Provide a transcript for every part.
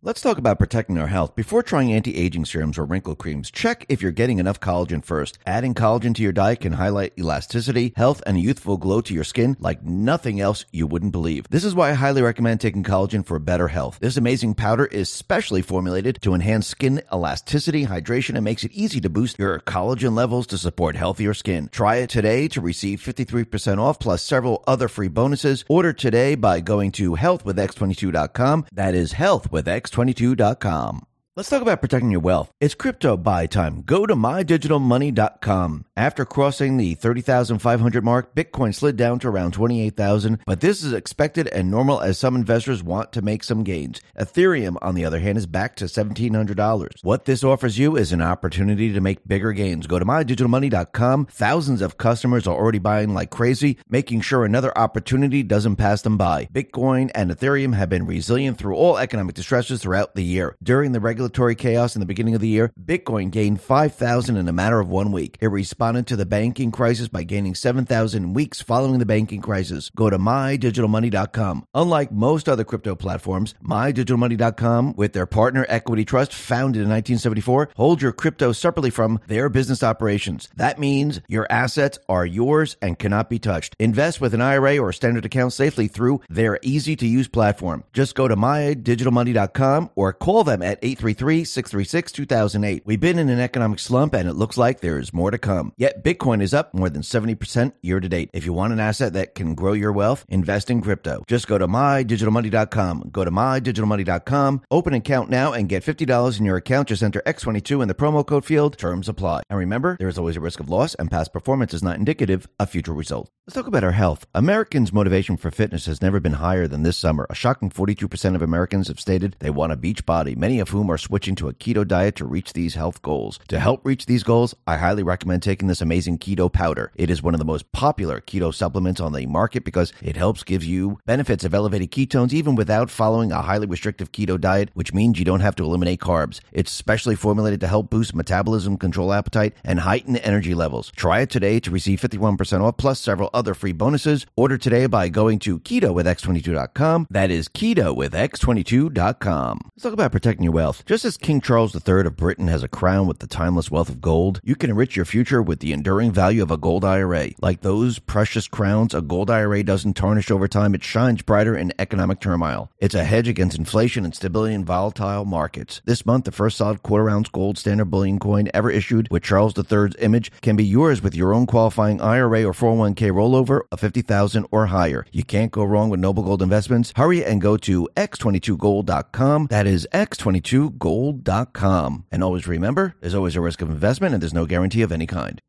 Let's talk about protecting our health. Before trying anti aging serums or wrinkle creams, check if you're getting enough collagen first. Adding collagen to your diet can highlight elasticity, health, and a youthful glow to your skin like nothing else you wouldn't believe. This is why I highly recommend taking collagen for better health. This amazing powder is specially formulated to enhance skin elasticity, hydration, and makes it easy to boost your collagen levels to support healthier skin. Try it today to receive 53% off plus several other free bonuses. Order today by going to healthwithx22.com. That is health with X x22.com. Let's talk about protecting your wealth. It's crypto buy time. Go to mydigitalmoney.com. After crossing the 30,500 mark, Bitcoin slid down to around 28,000, but this is expected and normal as some investors want to make some gains. Ethereum, on the other hand, is back to $1,700. What this offers you is an opportunity to make bigger gains. Go to mydigitalmoney.com. Thousands of customers are already buying like crazy, making sure another opportunity doesn't pass them by. Bitcoin and Ethereum have been resilient through all economic distresses throughout the year. During the regular regulatory chaos in the beginning of the year, Bitcoin gained 5,000 in a matter of one week. It responded to the banking crisis by gaining 7,000 weeks following the banking crisis. Go to mydigitalmoney.com. Unlike most other crypto platforms, mydigitalmoney.com, with their partner Equity Trust, founded in 1974, hold your crypto separately from their business operations. That means your assets are yours and cannot be touched. Invest with an IRA or standard account safely through their easy to use platform. Just go to mydigitalmoney.com or call them at 833 833 636 2008. We've been in an economic slump and it looks like there is more to come. Yet Bitcoin is up more than 70% year to date. If you want an asset that can grow your wealth, invest in crypto. Just go to mydigitalmoney.com. Go to mydigitalmoney.com, open an account now and get $50 in your account. Just enter X22 in the promo code field. Terms apply. And remember, there is always a risk of loss and past performance is not indicative of future results. Let's talk about our health. Americans' motivation for fitness has never been higher than this summer. A shocking 42% of Americans have stated they want a beach body, many of whom are switching to a keto diet to reach these health goals. To help reach these goals, I highly recommend taking this amazing keto powder. It is one of the most popular keto supplements on the market because it helps give you benefits of elevated ketones even without following a highly restrictive keto diet, which means you don't have to eliminate carbs. It's specially formulated to help boost metabolism, control appetite, and heighten energy levels. Try it today to receive 51% off plus several other free bonuses. Order today by going to keto with x22.com. That is keto with x22.com. Let's talk about protecting your wealth. Just as King Charles III of Britain has a crown with the timeless wealth of gold, you can enrich your future with the enduring value of a gold IRA. Like those precious crowns, a gold IRA doesn't tarnish over time, it shines brighter in economic turmoil. It's a hedge against inflation and stability in volatile markets. This month, the first solid quarter ounce gold standard bullion coin ever issued with Charles III's image can be yours with your own qualifying IRA or 401k rollover of 50000 or higher. You can't go wrong with Noble Gold Investments. Hurry and go to x22gold.com. That is x22gold gold.com. And always remember, there's always a risk of investment and there's no guarantee of any kind.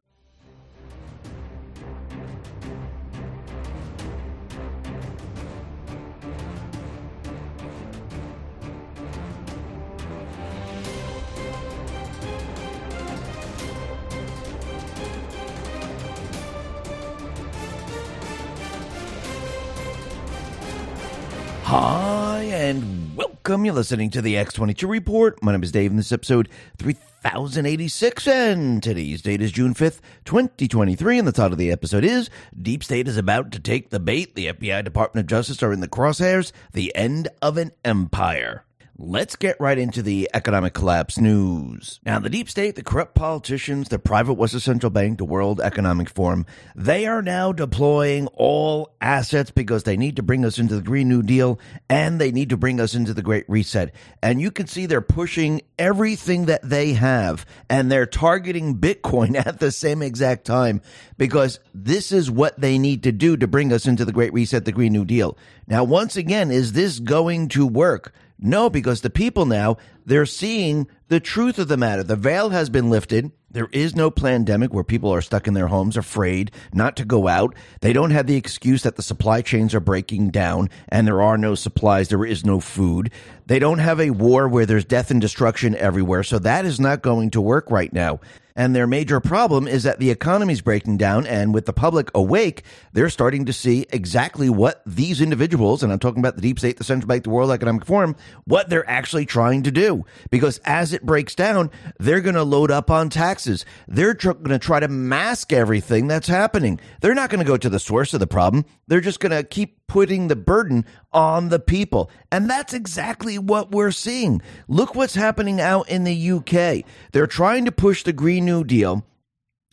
Hi, and welcome. You're listening to the X22 Report. My name is Dave, and this episode 3086. And today's date is June 5th, 2023. And the title of the episode is Deep State is about to take the bait. The FBI Department of Justice are in the crosshairs. The end of an empire. Let's get right into the economic collapse news. Now, the deep state, the corrupt politicians, the private Western Central Bank, the World Economic Forum, they are now deploying all assets because they need to bring us into the Green New Deal and they need to bring us into the Great Reset. And you can see they're pushing everything that they have and they're targeting Bitcoin at the same exact time because this is what they need to do to bring us into the Great Reset, the Green New Deal. Now, once again, is this going to work? No, because the people now, they're seeing the truth of the matter. The veil has been lifted. There is no pandemic where people are stuck in their homes, afraid not to go out. They don't have the excuse that the supply chains are breaking down and there are no supplies. There is no food. They don't have a war where there's death and destruction everywhere. So that is not going to work right now. And their major problem is that the economy is breaking down. And with the public awake, they're starting to see exactly what these individuals, and I'm talking about the deep state, the central bank, the World Economic Forum, what they're actually trying to do. Because as it breaks down, they're going to load up on taxes. They're tr- going to try to mask everything that's happening. They're not going to go to the source of the problem. They're just going to keep putting the burden on the people. And that's exactly what we're seeing. Look what's happening out in the UK. They're trying to push the Green New Deal.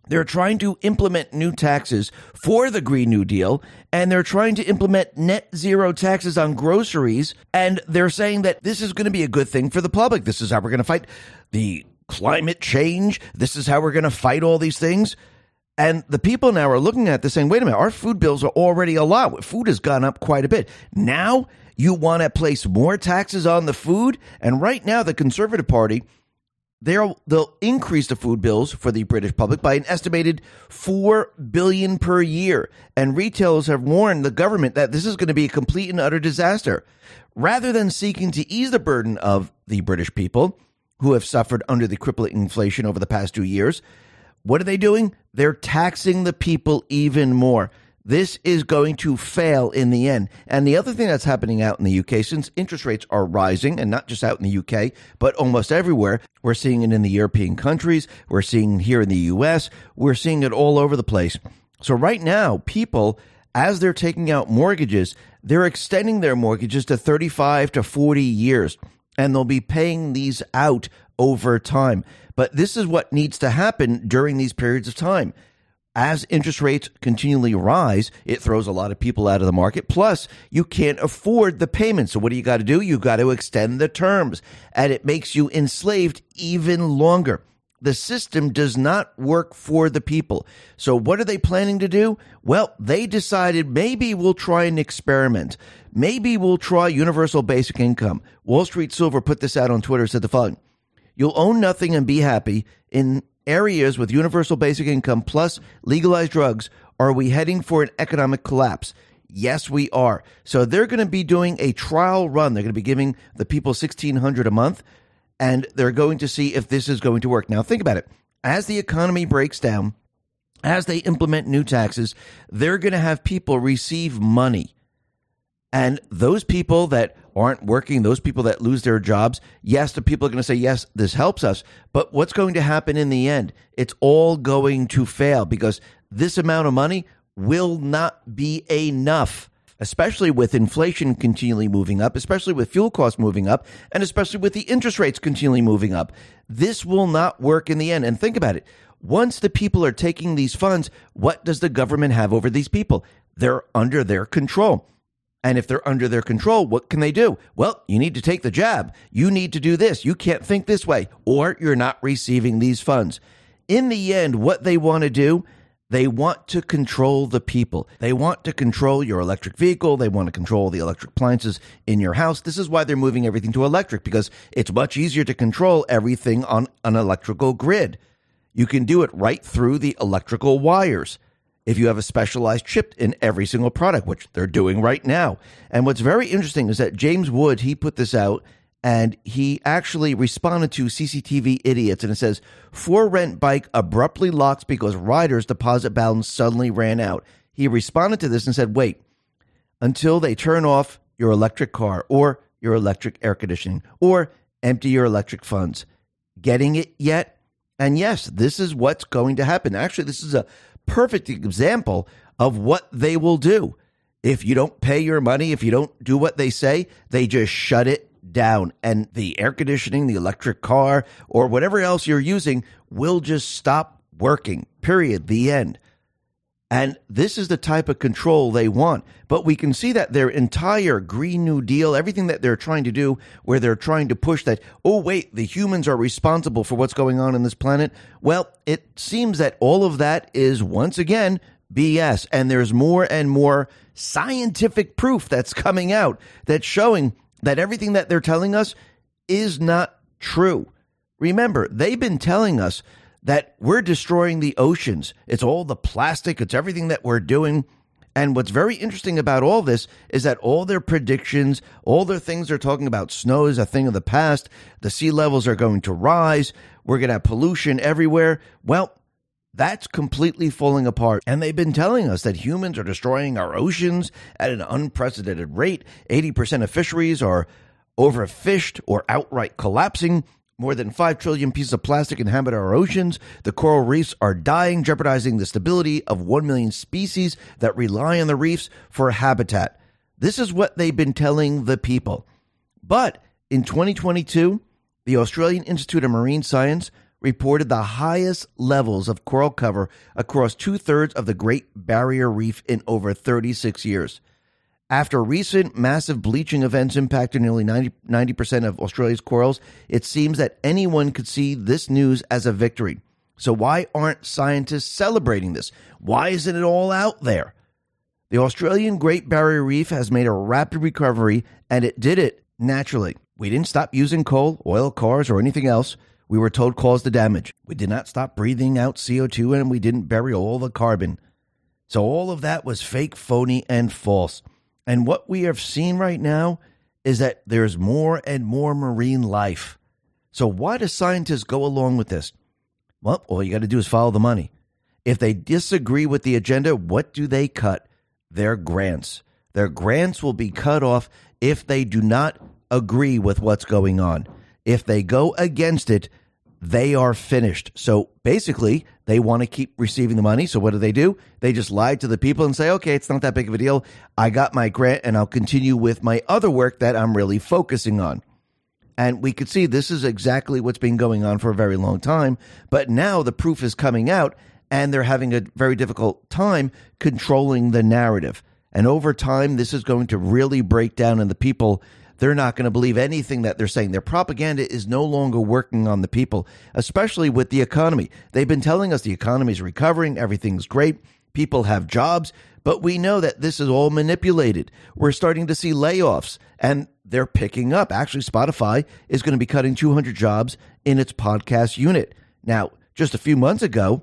They're trying to implement new taxes for the Green New Deal, and they're trying to implement net zero taxes on groceries. And they're saying that this is going to be a good thing for the public. This is how we're going to fight the climate change. This is how we're going to fight all these things. And the people now are looking at this saying, wait a minute, our food bills are already a lot. Food has gone up quite a bit. Now you want to place more taxes on the food? And right now, the Conservative Party, they'll, increase the food bills for the British public by an estimated four billion per year. And retailers have warned the government that this is going to be a complete and utter disaster. Rather than seeking to ease the burden of the British people, who have suffered under the crippling inflation over the past two years, what are they doing? They're taxing the people even more. This is going to fail in the end. And the other thing that's happening out in the UK, since interest rates are rising, and not just out in the UK, but almost everywhere, we're seeing it in the European countries, we're seeing here in the US, we're seeing it all over the place. So right now, people, as they're taking out mortgages, they're extending their mortgages to 35 to 40 years, and they'll be paying these out over time. But this is what needs to happen during these periods of time. As interest rates continually rise, it throws a lot of people out of the market. Plus, you can't afford the payment. So, what do you got to do? You got to extend the terms, and it makes you enslaved even longer. The system does not work for the people. So, what are they planning to do? Well, they decided maybe we'll try an experiment. Maybe we'll try universal basic income. Wall Street Silver put this out on Twitter, said the following You'll own nothing and be happy. In areas with universal basic income plus legalized drugs, are we heading for an economic collapse? Yes, we are. So they're going to be doing a trial run. They're going to be giving the people 1600 a month and they're going to see if this is going to work. Now think about it. As the economy breaks down, as they implement new taxes, they're going to have people receive money. And those people that aren't working, those people that lose their jobs, yes, the people are going to say, yes, this helps us. But what's going to happen in the end? It's all going to fail because this amount of money will not be enough, especially with inflation continually moving up, especially with fuel costs moving up, and especially with the interest rates continually moving up. This will not work in the end. And think about it. Once the people are taking these funds, what does the government have over these people? They're under their control. And if they're under their control, what can they do? Well, you need to take the jab. You need to do this. You can't think this way, or you're not receiving these funds. In the end, what they want to do, they want to control the people. They want to control your electric vehicle. They want to control the electric appliances in your house. This is why they're moving everything to electric because it's much easier to control everything on an electrical grid. You can do it right through the electrical wires if you have a specialized chip in every single product, which they're doing right now. And what's very interesting is that James Wood, he put this out and he actually responded to CCTV idiots and it says, For rent bike abruptly locks because rider's deposit balance suddenly ran out. He responded to this and said, Wait, until they turn off your electric car or your electric air conditioning or empty your electric funds. Getting it yet? And yes, this is what's going to happen. Actually, this is a perfect example of what they will do. If you don't pay your money, if you don't do what they say, they just shut it down. And the air conditioning, the electric car, or whatever else you're using will just stop working. Period. The end. And this is the type of control they want. But we can see that their entire Green New Deal, everything that they're trying to do, where they're trying to push that, oh, wait, the humans are responsible for what's going on in this planet. Well, it seems that all of that is once again BS. And there's more and more scientific proof that's coming out that's showing that everything that they're telling us is not true. Remember, they've been telling us that we're destroying the oceans. It's all the plastic, it's everything that we're doing. And what's very interesting about all this is that all their predictions, all their things they're talking about, snow is a thing of the past, the sea levels are going to rise, we're going to have pollution everywhere. Well, that's completely falling apart. And they've been telling us that humans are destroying our oceans at an unprecedented rate. 80% of fisheries are overfished or outright collapsing. More than 5 trillion pieces of plastic inhabit our oceans. The coral reefs are dying, jeopardizing the stability of 1 million species that rely on the reefs for habitat. This is what they've been telling the people. But in 2022, the Australian Institute of Marine Science reported the highest levels of coral cover across two thirds of the Great Barrier Reef in over 36 years. After recent massive bleaching events impacted nearly 90, percent of Australia's corals, it seems that anyone could see this news as a victory. So, why aren't scientists celebrating this? Why isn't it all out there? The Australian Great Barrier Reef has made a rapid recovery, and it did it naturally. We didn't stop using coal, oil, cars, or anything else we were told caused the damage. We did not stop breathing out CO2, and we didn't bury all the carbon. So, all of that was fake, phony, and false. And what we have seen right now is that there's more and more marine life. So, why do scientists go along with this? Well, all you got to do is follow the money. If they disagree with the agenda, what do they cut? Their grants. Their grants will be cut off if they do not agree with what's going on. If they go against it, they are finished. So basically, they want to keep receiving the money. So what do they do? They just lie to the people and say, okay, it's not that big of a deal. I got my grant and I'll continue with my other work that I'm really focusing on. And we could see this is exactly what's been going on for a very long time. But now the proof is coming out and they're having a very difficult time controlling the narrative. And over time, this is going to really break down, and the people they're not going to believe anything that they're saying. Their propaganda is no longer working on the people, especially with the economy. They've been telling us the economy is recovering, everything's great, people have jobs, but we know that this is all manipulated. We're starting to see layoffs and they're picking up. Actually, Spotify is going to be cutting 200 jobs in its podcast unit. Now, just a few months ago,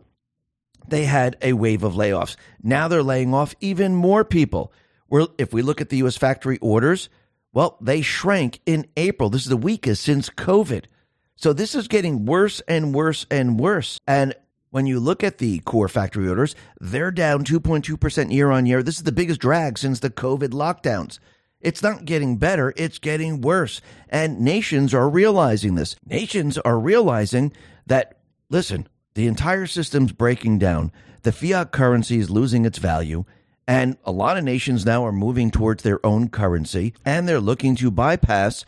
they had a wave of layoffs. Now they're laying off even more people. We're, if we look at the U.S. factory orders, well, they shrank in April. This is the weakest since COVID. So this is getting worse and worse and worse. And when you look at the core factory orders, they're down 2.2% year on year. This is the biggest drag since the COVID lockdowns. It's not getting better, it's getting worse. And nations are realizing this. Nations are realizing that, listen, the entire system's breaking down. The fiat currency is losing its value. And a lot of nations now are moving towards their own currency and they're looking to bypass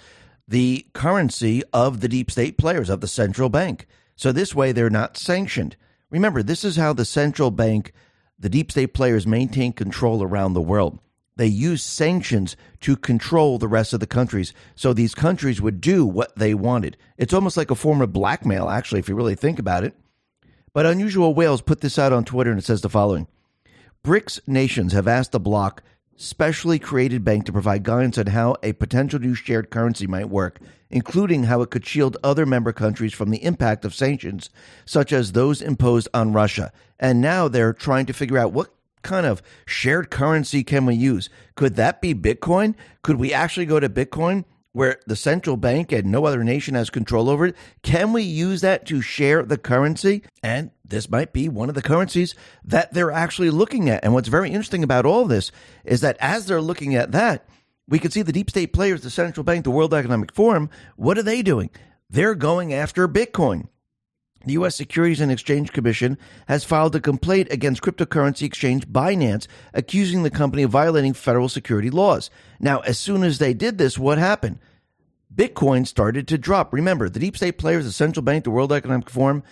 the currency of the deep state players, of the central bank. So this way they're not sanctioned. Remember, this is how the central bank, the deep state players maintain control around the world. They use sanctions to control the rest of the countries. So these countries would do what they wanted. It's almost like a form of blackmail, actually, if you really think about it. But Unusual Whales put this out on Twitter and it says the following BRICS nations have asked the bloc specially created bank to provide guidance on how a potential new shared currency might work, including how it could shield other member countries from the impact of sanctions, such as those imposed on Russia. And now they're trying to figure out what kind of shared currency can we use? Could that be Bitcoin? Could we actually go to Bitcoin where the central bank and no other nation has control over it? Can we use that to share the currency? And this might be one of the currencies that they're actually looking at. And what's very interesting about all this is that as they're looking at that, we can see the deep state players, the central bank, the World Economic Forum, what are they doing? They're going after Bitcoin. The U.S. Securities and Exchange Commission has filed a complaint against cryptocurrency exchange Binance, accusing the company of violating federal security laws. Now, as soon as they did this, what happened? Bitcoin started to drop. Remember, the deep state players, the central bank, the World Economic Forum,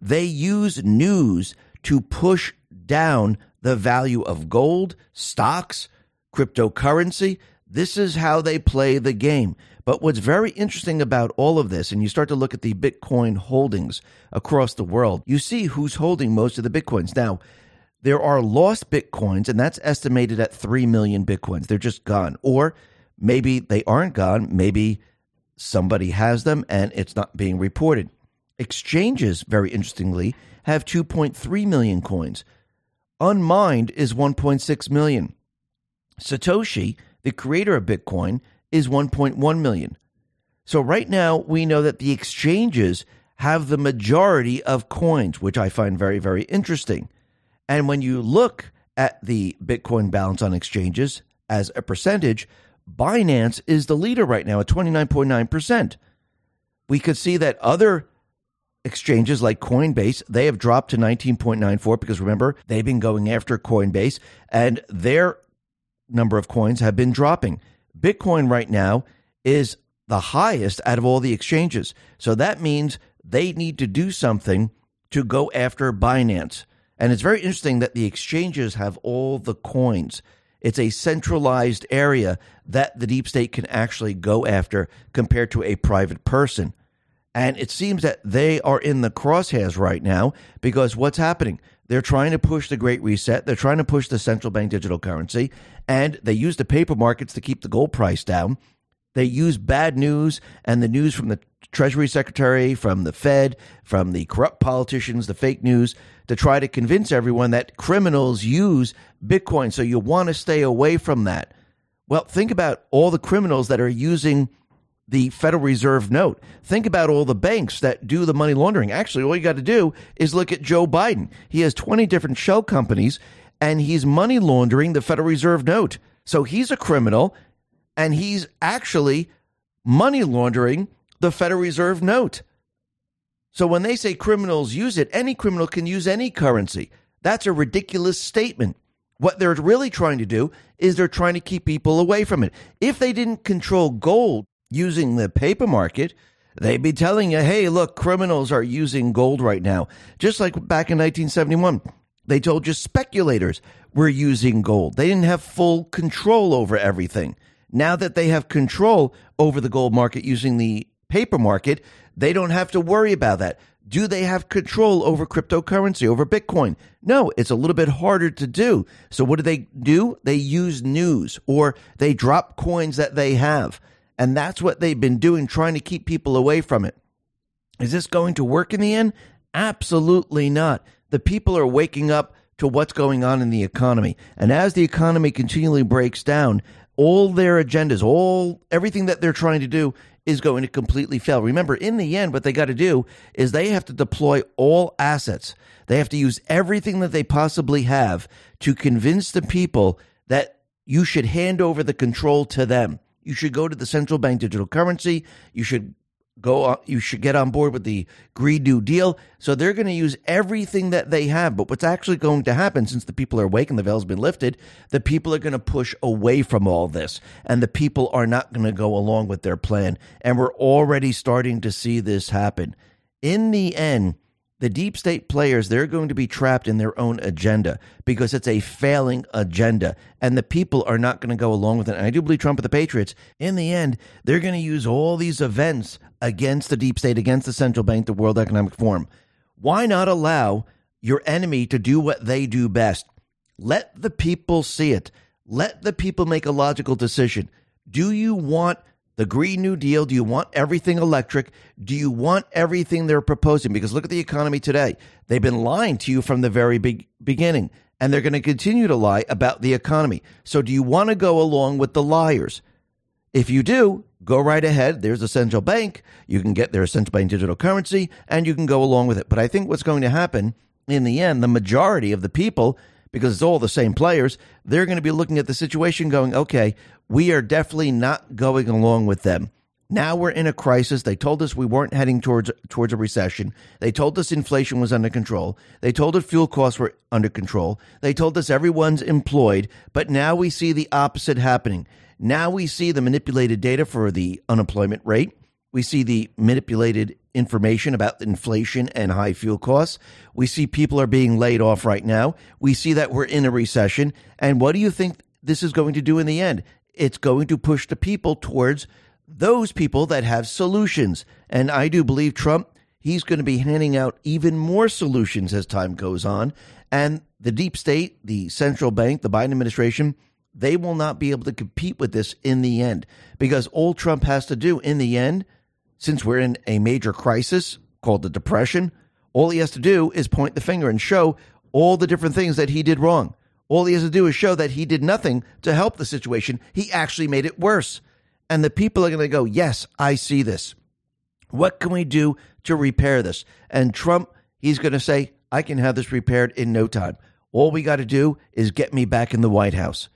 they use news to push down the value of gold, stocks, cryptocurrency. This is how they play the game. But what's very interesting about all of this, and you start to look at the Bitcoin holdings across the world, you see who's holding most of the Bitcoins. Now, there are lost Bitcoins, and that's estimated at 3 million Bitcoins. They're just gone. Or maybe they aren't gone. Maybe somebody has them and it's not being reported. Exchanges, very interestingly, have 2.3 million coins. Unmined is 1.6 million. Satoshi, the creator of Bitcoin, is 1.1 million. So right now we know that the exchanges have the majority of coins, which I find very, very interesting. And when you look at the Bitcoin balance on exchanges as a percentage, Binance is the leader right now at 29.9%. We could see that other exchanges like Coinbase, they have dropped to 19.94 because remember, they've been going after Coinbase and their number of coins have been dropping. Bitcoin right now is the highest out of all the exchanges. So that means they need to do something to go after Binance. And it's very interesting that the exchanges have all the coins. It's a centralized area that the deep state can actually go after compared to a private person. And it seems that they are in the crosshairs right now because what's happening? They're trying to push the Great Reset. They're trying to push the central bank digital currency. And they use the paper markets to keep the gold price down. They use bad news and the news from the Treasury Secretary, from the Fed, from the corrupt politicians, the fake news, to try to convince everyone that criminals use Bitcoin. So you want to stay away from that. Well, think about all the criminals that are using the Federal Reserve note. Think about all the banks that do the money laundering. Actually, all you got to do is look at Joe Biden. He has 20 different shell companies and he's money laundering the Federal Reserve note. So he's a criminal and he's actually money laundering the Federal Reserve note. So when they say criminals use it, any criminal can use any currency. That's a ridiculous statement. What they're really trying to do is they're trying to keep people away from it. If they didn't control gold using the paper market, they'd be telling you, hey, look, criminals are using gold right now. Just like back in 1971, they told you speculators were using gold. They didn't have full control over everything. Now that they have control over the gold market using the paper market, they don't have to worry about that. Do they have control over cryptocurrency, over Bitcoin? No, it's a little bit harder to do. So, what do they do? They use news or they drop coins that they have. And that's what they've been doing, trying to keep people away from it. Is this going to work in the end? Absolutely not. The people are waking up to what's going on in the economy. And as the economy continually breaks down, all their agendas, all everything that they're trying to do is going to completely fail. Remember, in the end, what they got to do is they have to deploy all assets. They have to use everything that they possibly have to convince the people that you should hand over the control to them. You should go to the central bank digital currency. You should go you should get on board with the green new deal. So they're going to use everything that they have. But what's actually going to happen since the people are awake and the veil's been lifted the people are going to push away from all this. And the people are not going to go along with their plan. And we're already starting to see this happen. In the end the deep state players, they're going to be trapped in their own agenda because it's a failing agenda. And the people are not going to go along with it. And I do believe Trump and the Patriots, in the end, they're going to use all these events against the deep state, against the central bank, the World Economic Forum. Why not allow your enemy to do what they do best? Let the people see it. Let the people make a logical decision. Do you want the Green New Deal? Do you want everything electric? Do you want everything they're proposing? Because look at the economy today. They've been lying to you from the very beginning, and they're going to continue to lie about the economy. So, do you want to go along with the liars? If you do, go right ahead. There's a central bank. You can get their central bank digital currency, and you can go along with it. But I think what's going to happen in the end, the majority of the people because it's all the same players, they're going to be looking at the situation going, okay, we are definitely not going along with them. Now we're in a crisis. They told us we weren't heading towards towards a recession. They told us inflation was under control. They told us fuel costs were under control. They told us everyone's employed, but now we see the opposite happening. Now we see the manipulated data for the unemployment rate. We see the manipulated information about inflation and high fuel costs. We see people are being laid off right now. We see that we're in a recession. And what do you think this is going to do in the end? It's going to push the people towards those people that have solutions. And I do believe Trump, he's going to be handing out even more solutions as time goes on. And the deep state, the central bank, the Biden administration, they will not be able to compete with this in the end because all Trump has to do in the end since we're in a major crisis called the Depression, all he has to do is point the finger and show all the different things that he did wrong. All he has to do is show that he did nothing to help the situation. He actually made it worse. And the people are going to go, Yes, I see this. What can we do to repair this? And Trump, he's going to say, I can have this repaired in no time. All we got to do is get me back in the White House.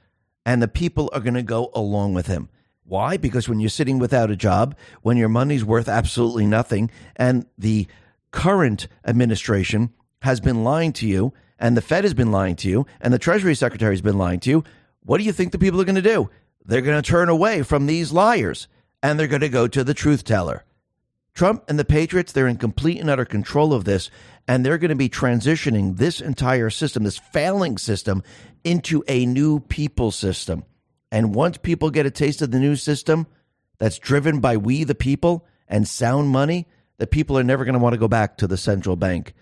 And the people are going to go along with him. Why? Because when you're sitting without a job, when your money's worth absolutely nothing, and the current administration has been lying to you, and the Fed has been lying to you, and the Treasury Secretary has been lying to you, what do you think the people are going to do? They're going to turn away from these liars and they're going to go to the truth teller. Trump and the Patriots, they're in complete and utter control of this, and they're going to be transitioning this entire system, this failing system, into a new people system. And once people get a taste of the new system that's driven by we, the people, and sound money, the people are never going to want to go back to the central bank.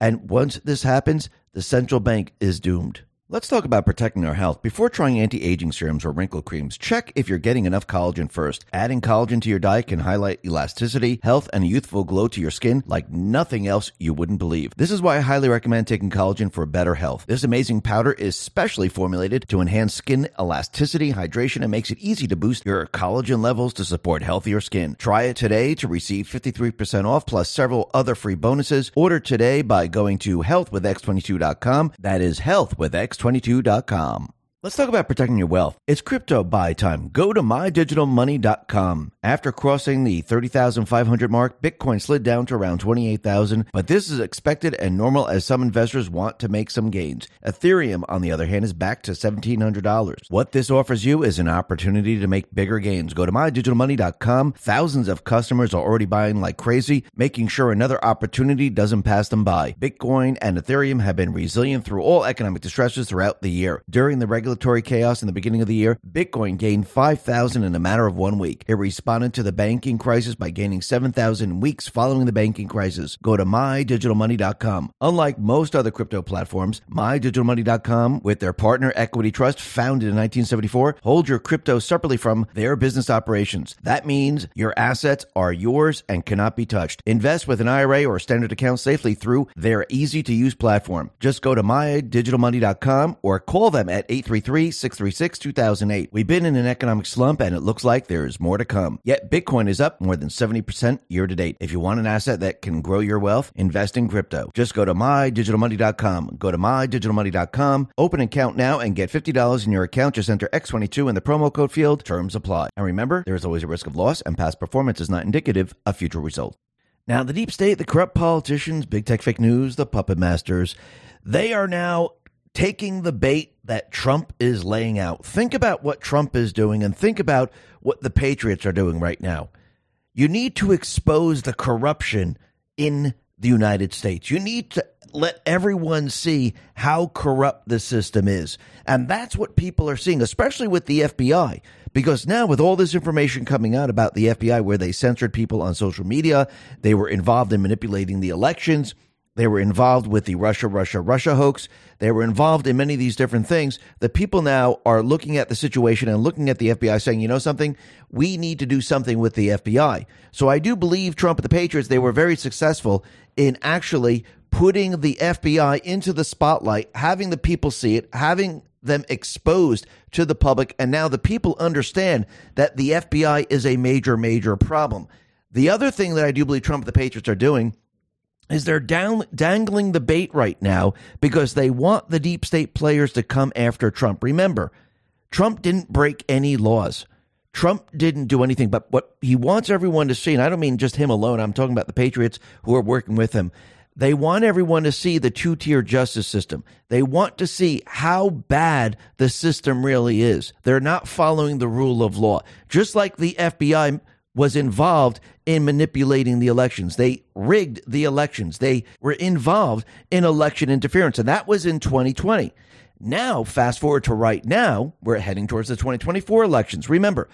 And once this happens, the central bank is doomed. Let's talk about protecting our health. Before trying anti aging serums or wrinkle creams, check if you're getting enough collagen first. Adding collagen to your diet can highlight elasticity, health, and a youthful glow to your skin like nothing else you wouldn't believe. This is why I highly recommend taking collagen for better health. This amazing powder is specially formulated to enhance skin elasticity, hydration, and makes it easy to boost your collagen levels to support healthier skin. Try it today to receive 53% off plus several other free bonuses. Order today by going to healthwithx22.com. That is health with X x22.com. Let's talk about protecting your wealth. It's crypto buy time. Go to mydigitalmoney.com. After crossing the 30,500 mark, Bitcoin slid down to around 28,000, but this is expected and normal as some investors want to make some gains. Ethereum, on the other hand, is back to $1,700. What this offers you is an opportunity to make bigger gains. Go to mydigitalmoney.com. Thousands of customers are already buying like crazy, making sure another opportunity doesn't pass them by. Bitcoin and Ethereum have been resilient through all economic distresses throughout the year. During the regular regulatory chaos in the beginning of the year, Bitcoin gained 5,000 in a matter of one week. It responded to the banking crisis by gaining 7,000 weeks following the banking crisis. Go to mydigitalmoney.com. Unlike most other crypto platforms, mydigitalmoney.com, with their partner Equity Trust, founded in 1974, hold your crypto separately from their business operations. That means your assets are yours and cannot be touched. Invest with an IRA or standard account safely through their easy to use platform. Just go to mydigitalmoney.com or call them at 833 833 636 2008. We've been in an economic slump and it looks like there is more to come. Yet Bitcoin is up more than 70% year to date. If you want an asset that can grow your wealth, invest in crypto. Just go to mydigitalmoney.com. Go to mydigitalmoney.com, open an account now and get $50 in your account. Just enter X22 in the promo code field. Terms apply. And remember, there is always a risk of loss and past performance is not indicative of future results. Now, the deep state, the corrupt politicians, big tech fake news, the puppet masters, they are now taking the bait that Trump is laying out. Think about what Trump is doing and think about what the Patriots are doing right now. You need to expose the corruption in the United States. You need to let everyone see how corrupt the system is. And that's what people are seeing, especially with the FBI. Because now, with all this information coming out about the FBI, where they censored people on social media, they were involved in manipulating the elections, they were involved with the Russia, Russia, Russia hoax. They were involved in many of these different things. The people now are looking at the situation and looking at the FBI saying, you know something? We need to do something with the FBI. So I do believe Trump and the Patriots, they were very successful in actually putting the FBI into the spotlight, having the people see it, having them exposed to the public. And now the people understand that the FBI is a major, major problem. The other thing that I do believe Trump and the Patriots are doing is they're down, dangling the bait right now because they want the deep state players to come after Trump. Remember, Trump didn't break any laws. Trump didn't do anything, but what he wants everyone to see, and I don't mean just him alone, I'm talking about the Patriots who are working with him. They want everyone to see the two tier justice system. They want to see how bad the system really is. They're not following the rule of law. Just like the FBI was involved in manipulating the elections. They rigged the elections. They were involved in election interference. And that was in 2020. Now, fast forward to right now, we're heading towards the 2024 elections. Remember,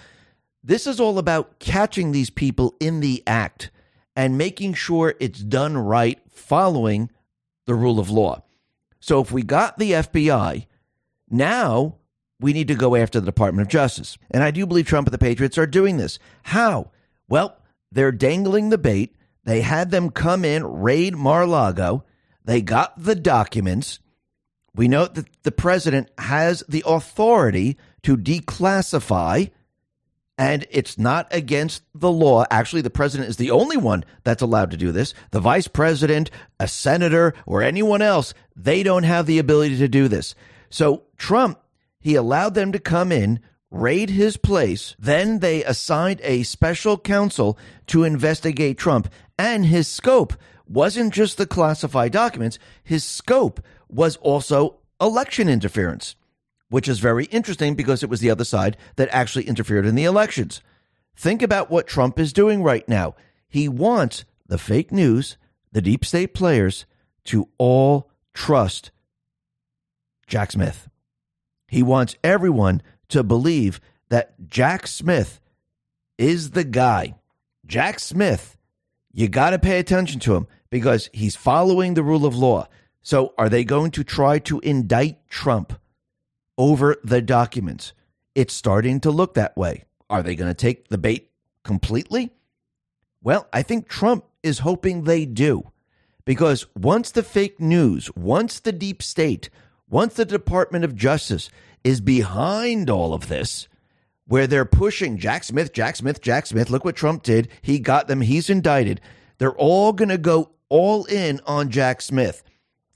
this is all about catching these people in the act and making sure it's done right following the rule of law. So if we got the FBI, now we need to go after the Department of Justice. And I do believe Trump and the Patriots are doing this. How? Well, they're dangling the bait. They had them come in, raid Mar Lago. They got the documents. We know that the president has the authority to declassify, and it's not against the law. Actually, the president is the only one that's allowed to do this. The vice president, a senator, or anyone else, they don't have the ability to do this. So Trump he allowed them to come in, raid his place. Then they assigned a special counsel to investigate Trump. And his scope wasn't just the classified documents, his scope was also election interference. which is very interesting because it was the other side that actually interfered in the elections. Think about what Trump is doing right now. He wants the fake news, the deep state players to all trust Jack Smith. He wants everyone to believe that Jack Smith is the guy. Jack Smith, you got to pay attention to him because he's following the rule of law. So, are they going to try to indict Trump over the documents? It's starting to look that way. Are they going to take the bait completely? Well, I think Trump is hoping they do. Because once the fake news, once the deep state, once the Department of Justice is behind all of this, where they're pushing Jack Smith, Jack Smith, Jack Smith, look what Trump did. He got them, he's indicted. They're all going to go all in on Jack Smith.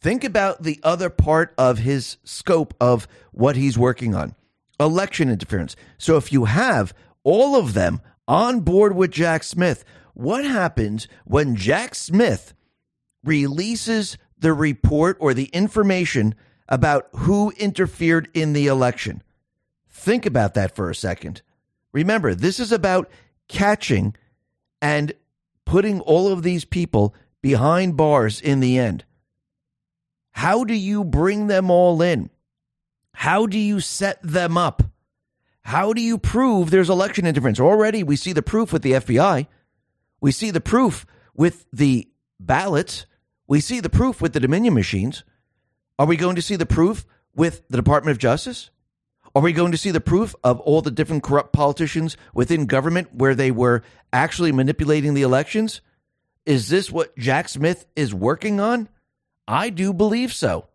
Think about the other part of his scope of what he's working on election interference. So if you have all of them on board with Jack Smith, what happens when Jack Smith releases the report or the information about who interfered in the election? Think about that for a second. Remember, this is about catching and putting all of these people behind bars in the end. How do you bring them all in? How do you set them up? How do you prove there's election interference? Already we see the proof with the FBI. We see the proof with the ballots. We see the proof with the Dominion machines. Are we going to see the proof with the Department of Justice? Are we going to see the proof of all the different corrupt politicians within government where they were actually manipulating the elections? Is this what Jack Smith is working on? I do believe so.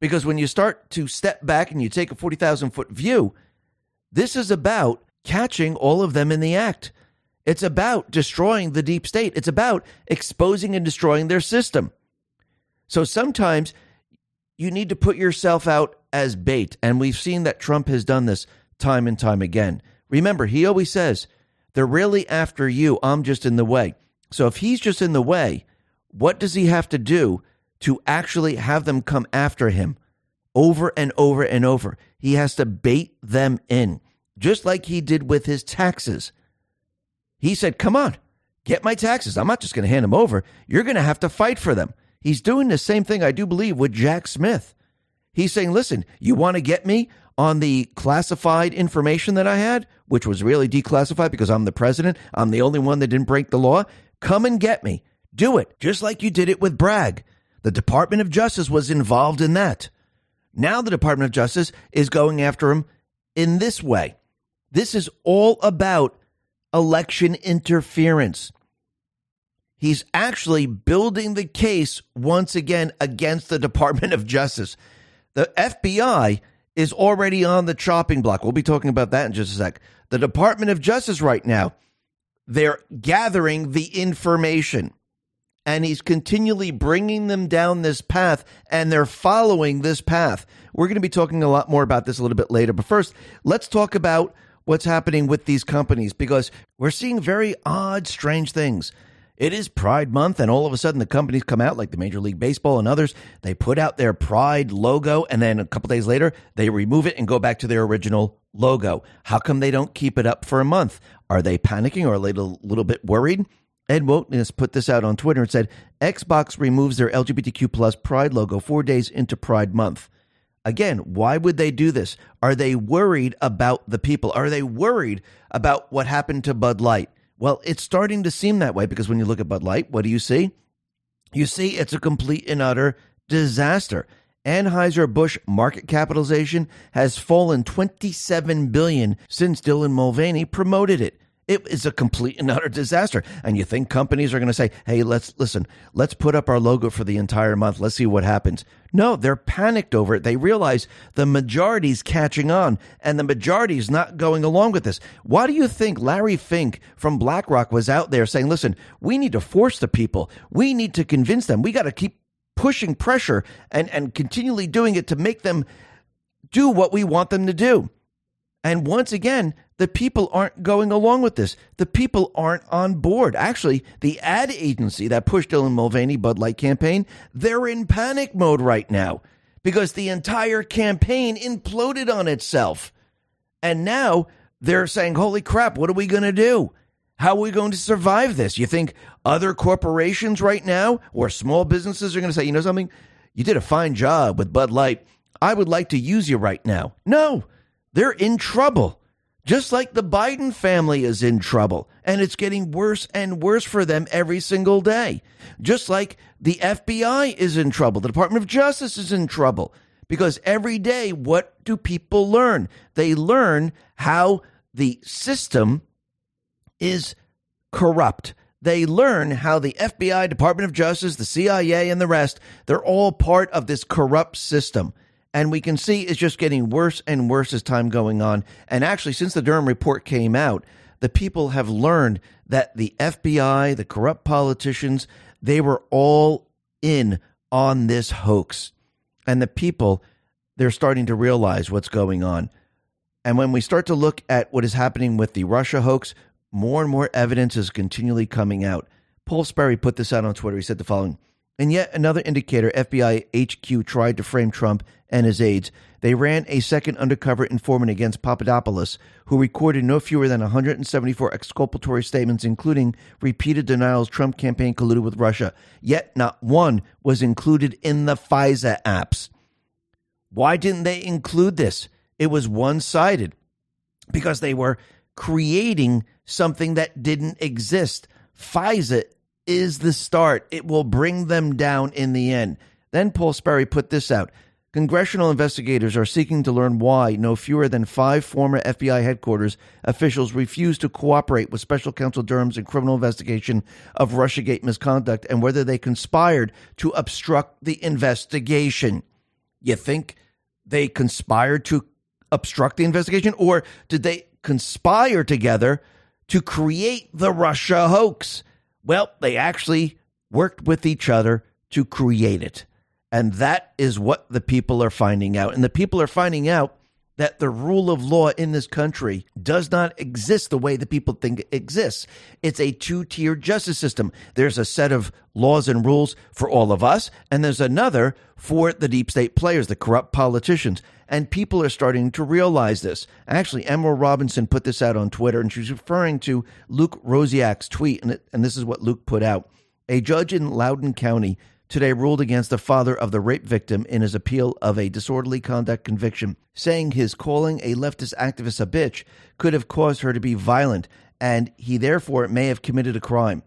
Because when you start to step back and you take a 40,000 foot view, this is about catching all of them in the act. It's about destroying the deep state. It's about exposing and destroying their system. So sometimes you need to put yourself out as bait. And we've seen that Trump has done this time and time again. Remember, he always says, they're really after you. I'm just in the way. So if he's just in the way, what does he have to do to actually have them come after him over and over and over. He has to bait them in, just like he did with his taxes. He said, Come on, get my taxes. I'm not just going to hand them over. You're going to have to fight for them. He's doing the same thing, I do believe, with Jack Smith. He's saying, Listen, you want to get me on the classified information that I had, which was really declassified because I'm the president. I'm the only one that didn't break the law. Come and get me. Do it, just like you did it with Bragg. The Department of Justice was involved in that. Now the Department of Justice is going after him in this way. This is all about election interference. He's actually building the case once again against the Department of Justice. The FBI is already on the chopping block. We'll be talking about that in just a sec. The Department of Justice right now, they're gathering the information and he's continually bringing them down this path and they're following this path. We're going to be talking a lot more about this a little bit later. But first, let's talk about what's happening with these companies because we're seeing very odd, strange things. It is Pride Month, and all of a sudden the companies come out, like the Major League Baseball and others. They put out their Pride logo, and then a couple days later, they remove it and go back to their original logo. How come they don't keep it up for a month? Are they panicking or a little, little bit worried? End Wokeness put this out on Twitter and said Xbox removes their LGBTQ plus Pride logo four days into Pride Month. Again, why would they do this? Are they worried about the people? Are they worried about what happened to Bud Light? Well, it's starting to seem that way because when you look at Bud Light, what do you see? You see it's a complete and utter disaster. Anheuser-Busch market capitalization has fallen 27 billion since Dylan Mulvaney promoted it. It is a complete and utter disaster. And you think companies are going to say, hey, let's listen, let's put up our logo for the entire month. Let's see what happens. No, they're panicked over it. They realize the majority's catching on and the majority's not going along with this. Why do you think Larry Fink from BlackRock was out there saying, listen, we need to force the people, we need to convince them, we got to keep pushing pressure and, and continually doing it to make them do what we want them to do? And once again, the people aren't going along with this. The people aren't on board. Actually, the ad agency that pushed Dylan Mulvaney Bud Light campaign, they're in panic mode right now because the entire campaign imploded on itself. And now they're saying, holy crap, what are we going to do? How are we going to survive this? You think other corporations right now or small businesses are going to say, you know something? You did a fine job with Bud Light. I would like to use you right now. No, they're in trouble. Just like the Biden family is in trouble, and it's getting worse and worse for them every single day. Just like the FBI is in trouble, the Department of Justice is in trouble. Because every day, what do people learn? They learn how the system is corrupt. They learn how the FBI, Department of Justice, the CIA, and the rest, they're all part of this corrupt system. And we can see it's just getting worse and worse as time going on. And actually, since the Durham report came out, the people have learned that the FBI, the corrupt politicians, they were all in on this hoax. And the people, they're starting to realize what's going on. And when we start to look at what is happening with the Russia hoax, more and more evidence is continually coming out. Paul Sperry put this out on Twitter. He said the following and yet another indicator FBI HQ tried to frame Trump and his aides. They ran a second undercover informant against Papadopoulos, who recorded no fewer than 174 exculpatory statements, including repeated denials Trump campaign colluded with Russia. Yet not one was included in the FISA apps. Why didn't they include this? It was one sided because they were creating something that didn't exist. FISA is the start. It will bring them down in the end. Then Paul Sperry put this out. Congressional investigators are seeking to learn why no fewer than five former FBI headquarters officials refused to cooperate with Special Counsel Durham's criminal investigation of Russiagate misconduct and whether they conspired to obstruct the investigation. You think they conspired to obstruct the investigation, or did they conspire together to create the Russia hoax? Well, they actually worked with each other to create it. And that is what the people are finding out. And the people are finding out that the rule of law in this country does not exist the way the people think it exists. It's a two tier justice system. There's a set of laws and rules for all of us, and there's another for the deep state players, the corrupt politicians. And people are starting to realize this. Actually, Emerald Robinson put this out on Twitter, and she's referring to Luke Rosiak's tweet, and, it, and this is what Luke put out. A judge in Loudoun County today ruled against the father of the rape victim in his appeal of a disorderly conduct conviction, saying his calling a leftist activist a bitch could have caused her to be violent, and he therefore may have committed a crime.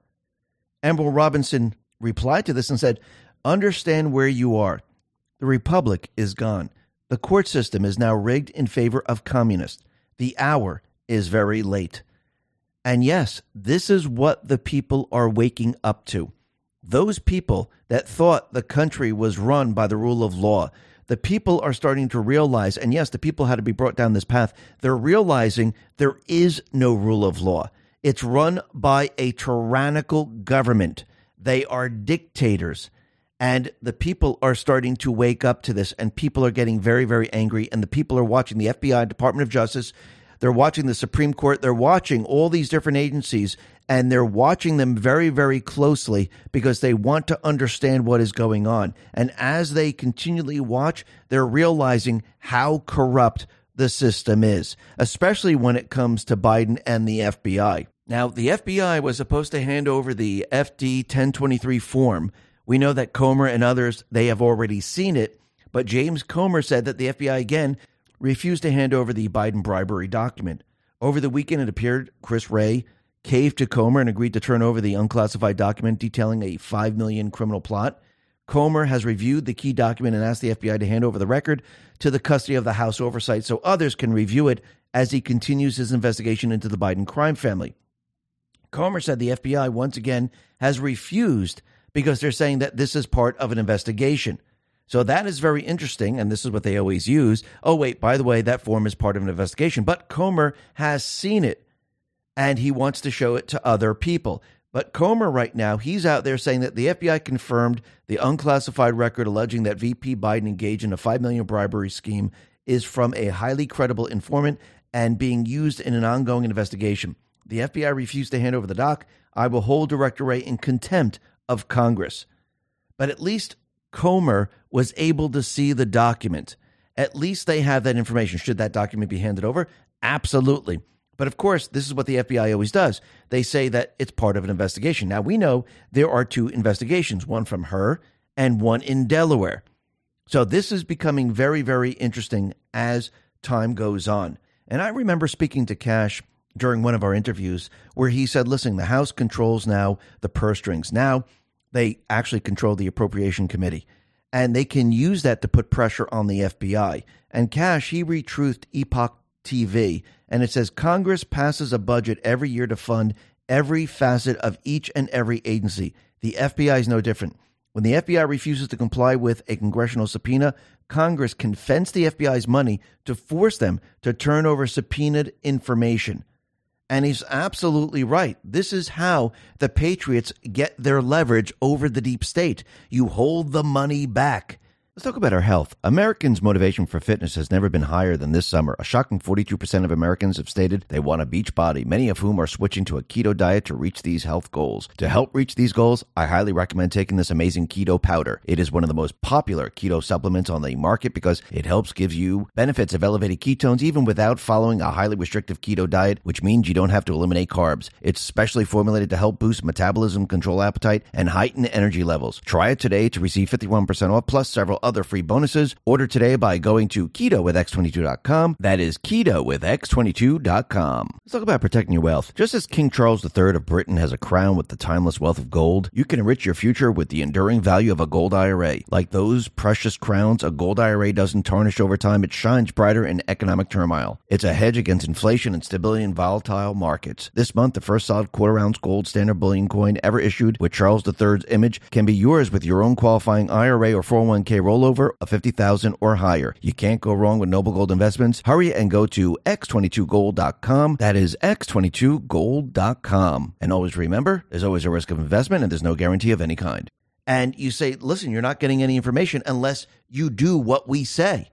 Emerald Robinson replied to this and said, Understand where you are. The republic is gone. The court system is now rigged in favor of communists. The hour is very late. And yes, this is what the people are waking up to those people that thought the country was run by the rule of law, the people are starting to realize, and yes, the people had to be brought down this path. They're realizing there is no rule of law. It's run by a tyrannical government. They are dictators. And the people are starting to wake up to this, and people are getting very, very angry. And the people are watching the FBI, Department of Justice, they're watching the Supreme Court, they're watching all these different agencies, and they're watching them very, very closely because they want to understand what is going on. And as they continually watch, they're realizing how corrupt the system is, especially when it comes to Biden and the FBI. Now, the FBI was supposed to hand over the FD 1023 form. We know that Comer and others, they have already seen it, but James Comer said that the FBI again refused to hand over the Biden bribery document. Over the weekend, it appeared Chris Wray caved to Comer and agreed to turn over the unclassified document detailing a 5 million criminal plot. Comer has reviewed the key document and asked the FBI to hand over the record to the custody of the House Oversight so others can review it as he continues his investigation into the Biden crime family. Comer said the FBI once again has refused because they're saying that this is part of an investigation. So that is very interesting, and this is what they always use. Oh, wait, by the way, that form is part of an investigation. But Comer has seen it, and he wants to show it to other people. But Comer, right now, he's out there saying that the FBI confirmed the unclassified record alleging that VP Biden engaged in a 5 million bribery scheme is from a highly credible informant and being used in an ongoing investigation. The FBI refused to hand over the doc. I will hold Director Wray in contempt of Congress. But at least Comer was able to see the document. At least they have that information. Should that document be handed over? Absolutely. But of course, this is what the FBI always does. They say that it's part of an investigation. Now, we know there are two investigations one from her and one in Delaware. So this is becoming very, very interesting as time goes on. And I remember speaking to Kash during one of our interviews where he said, listen, the House controls now the purse strings. Now they actually control the appropriation committee and they can use that to put pressure on the FBI. And Kash, he retruthed Epoch TV and it says Congress passes a budget every year to fund every facet of each and every agency. The FBI is no different. When the FBI refuses to comply with a congressional subpoena, Congress can fence the FBI's money to force them to turn over subpoenaed information. And he's absolutely right. This is how the Patriots get their leverage over the deep state. You hold the money back. Let's talk about our health. Americans' motivation for fitness has never been higher than this summer. A shocking 42% of Americans have stated they want a beach body, many of whom are switching to a keto diet to reach these health goals. To help reach these goals, I highly recommend taking this amazing keto powder. It is one of the most popular keto supplements on the market because it helps give you benefits of elevated ketones even without following a highly restrictive keto diet, which means you don't have to eliminate carbs. It's specially formulated to help boost metabolism, control appetite, and heighten energy levels. Try it today to receive 51% off plus several other free bonuses. Order today by going to keto with x22.com. That is keto with x22.com. Let's talk about protecting your wealth. Just as King Charles III of Britain has a crown with the timeless wealth of gold, you can enrich your future with the enduring value of a gold IRA. Like those precious crowns, a gold IRA doesn't tarnish over time. It shines brighter in economic turmoil. It's a hedge against inflation and stability in volatile markets. This month, the first solid quarter ounce gold standard bullion coin ever issued with Charles III's image can be yours with your own qualifying IRA or 401k roll rollover of 50000 or higher. You can't go wrong with Noble Gold Investments. Hurry and go to x22gold.com. That is x22gold.com. And always remember, there's always a risk of investment and there's no guarantee of any kind. And you say, listen, you're not getting any information unless you do what we say.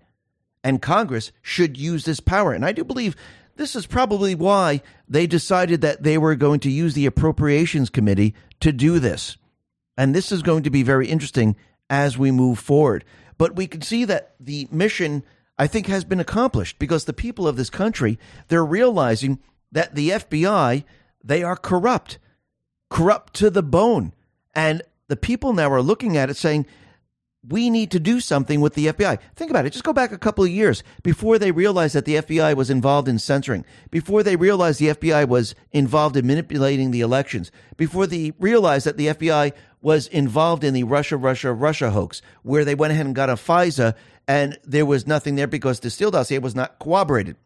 And Congress should use this power. And I do believe this is probably why they decided that they were going to use the Appropriations Committee to do this. And this is going to be very interesting as we move forward. But we can see that the mission, I think, has been accomplished because the people of this country, they're realizing that the FBI, they are corrupt, corrupt to the bone. And the people now are looking at it saying, we need to do something with the FBI. Think about it. Just go back a couple of years before they realized that the FBI was involved in censoring, before they realized the FBI was involved in manipulating the elections, before they realized that the FBI was involved in the Russia, Russia, Russia hoax, where they went ahead and got a FISA and there was nothing there because the Steele dossier was not corroborated.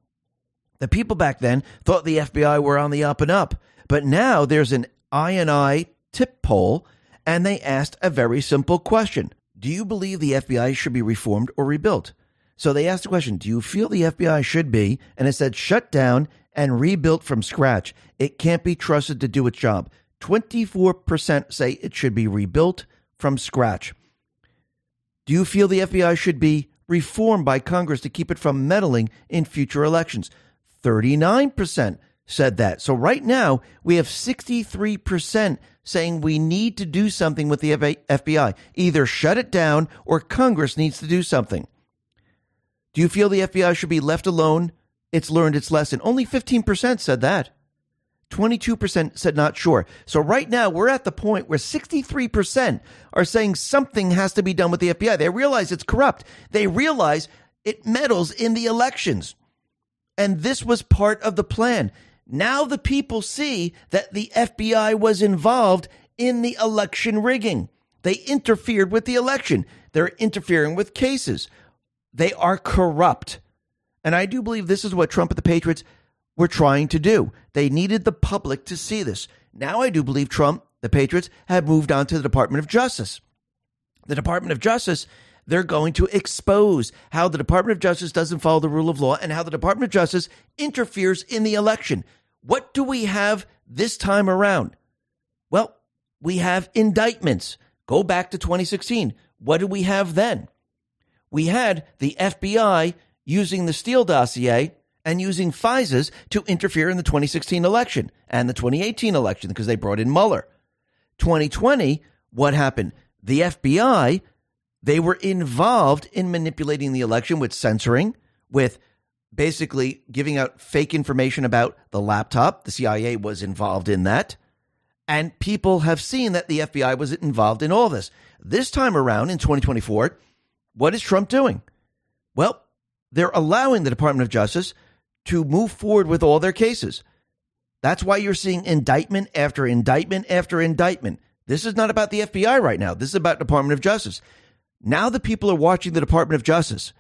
The people back then thought the FBI were on the up and up. But now there's an I&I TIPP poll and they asked a very simple question. Do you believe the FBI should be reformed or rebuilt? So they asked the question, do you feel the FBI should be? And it said shut down and rebuilt from scratch. It can't be trusted to do its job. 24% say it should be rebuilt from scratch. Do you feel the FBI should be reformed by Congress to keep it from meddling in future elections? 39% said that. So right now, we have 63% saying we need to do something with the FBI. Either shut it down or Congress needs to do something. Do you feel the FBI should be left alone? It's learned its lesson. Only 15% said that. 22% said not sure. So right now we're at the point where 63% are saying something has to be done with the FBI. They realize it's corrupt. They realize it meddles in the elections. And this was part of the plan. Now the people see that the FBI was involved in the election rigging. They interfered with the election. They're interfering with cases. They are corrupt. And I do believe this is what Trump and the Patriots were trying to do. They needed the public to see this. Now I do believe Trump, the Patriots, have moved on to the Department of Justice. The Department of Justice, they're going to expose how the Department of Justice doesn't follow the rule of law and how the Department of Justice interferes in the election. What do we have this time around? Well, we have indictments. Go back to 2016. What did we have then? We had the FBI using the Steele dossier and using FISAs to interfere in the 2016 election and the 2018 election because they brought in Mueller. 2020, what happened? The FBI, They were involved in manipulating the election with censoring, with basically giving out fake information about the laptop. The CIA was involved in that. And people have seen that the FBI was involved in all this. This time around in 2024, what is Trump doing? Well, they're allowing the Department of Justice to move forward with all their cases. That's why you're seeing indictment after indictment after indictment. This is not about the FBI right now. This is about Department of Justice. Now the people are watching the Department of Justice.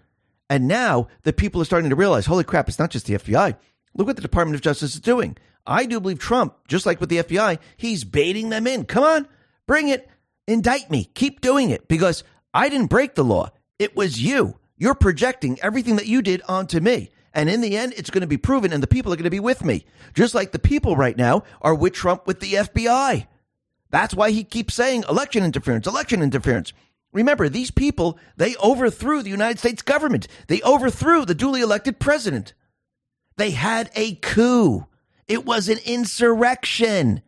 And now the people are starting to realize, holy crap, it's not just the FBI. Look what the Department of Justice is doing. I do believe Trump, just like with the FBI, he's baiting them in. Come on, bring it. Indict me. Keep doing it because I didn't break the law. It was you. You're projecting everything that you did onto me. And in the end, it's going to be proven, and the people are going to be with me. Just like the people right now are with Trump with the FBI. That's why he keeps saying election interference, election interference. Remember, these people, they overthrew the United States government. They overthrew the duly elected president. They had a coup. It was an insurrection.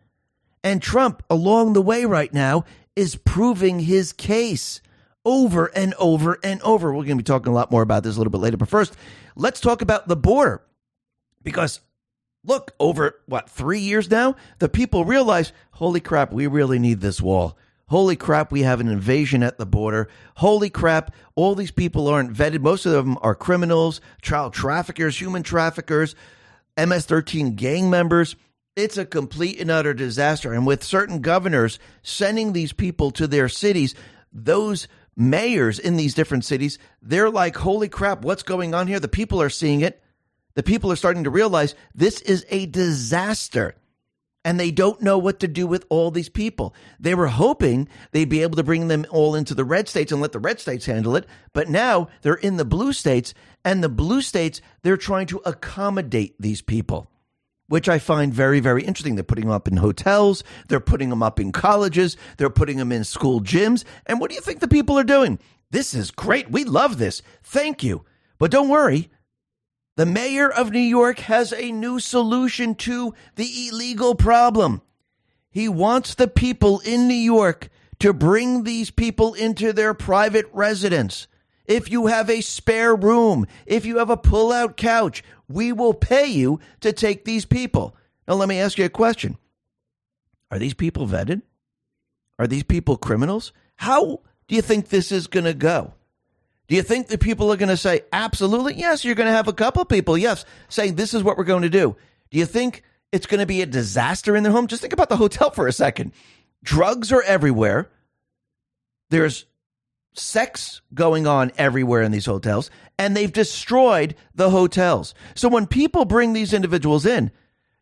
And Trump, along the way right now, is proving his case over and over and over. We're going to be talking a lot more about this a little bit later. But first, let's talk about the border. Because look, over what, three years now, the people realize, holy crap, we really need this wall. Holy crap, we have an invasion at the border. Holy crap, all these people aren't vetted. Most of them are criminals, child traffickers, human traffickers, MS 13 gang members. It's a complete and utter disaster. And with certain governors sending these people to their cities, those mayors in these different cities, they're like, holy crap, what's going on here? The people are seeing it. The people are starting to realize this is a disaster and they don't know what to do with all these people. They were hoping they'd be able to bring them all into the red states and let the red states handle it, but now they're in the blue states, and the blue states, they're trying to accommodate these people. Which I find very, very interesting. They're putting them up in hotels. They're putting them up in colleges. They're putting them in school gyms. And what do you think the people are doing? This is great. We love this. Thank you. But don't worry. The mayor of New York has a new solution to the illegal problem. He wants the people in New York to bring these people into their private residence. If you have a spare room, if you have a pull out couch, we will pay you to take these people. Now, let me ask you a question Are these people vetted? Are these people criminals? How do you think this is going to go? Do you think that people are going to say, absolutely? Yes, you're going to have a couple people, yes, saying this is what we're going to do. Do you think it's going to be a disaster in their home? Just think about the hotel for a second. Drugs are everywhere. There's sex going on everywhere in these hotels, and they've destroyed the hotels. So when people bring these individuals in,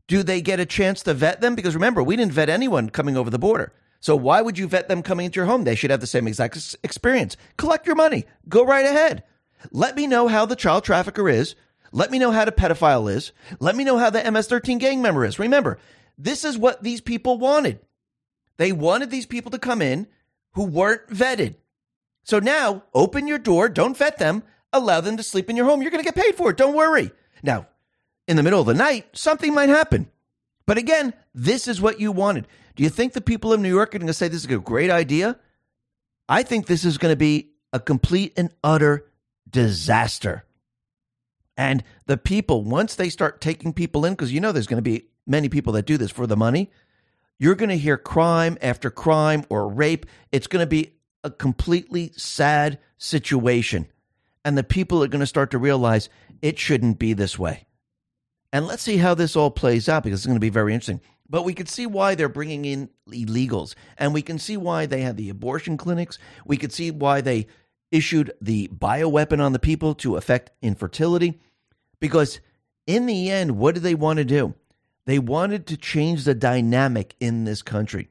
do they get a chance to vet them? Because remember, we didn't vet anyone coming over the border. So why would you vet them coming into your home? They should have the same exact experience. Collect your money. Go right ahead. Let me know how the child trafficker is. Let me know how the pedophile is. Let me know how the MS-13 gang member is. Remember, this is what these people wanted. They wanted these people to come in who weren't vetted. So now open your door. Don't vet them. Allow them to sleep in your home. You're going to get paid for it. Don't worry. Now, in the middle of the night, something might happen. But again, this is what you wanted. Do you think the people of New York are going to say this is a great idea? I think this is going to be a complete and utter disaster. And the people, once they start taking people in, because you know there's going to be many people that do this for the money, you're going to hear crime after crime or rape. It's going to be a completely sad situation. And the people are going to start to realize it shouldn't be this way. And let's see how this all plays out because it's going to be very interesting. But we can see why they're bringing in illegals, and we can see why they had the abortion clinics. We could see why they issued the bioweapon on the people to affect infertility. Because in the end, what did they want to do? They wanted to change the dynamic in this country.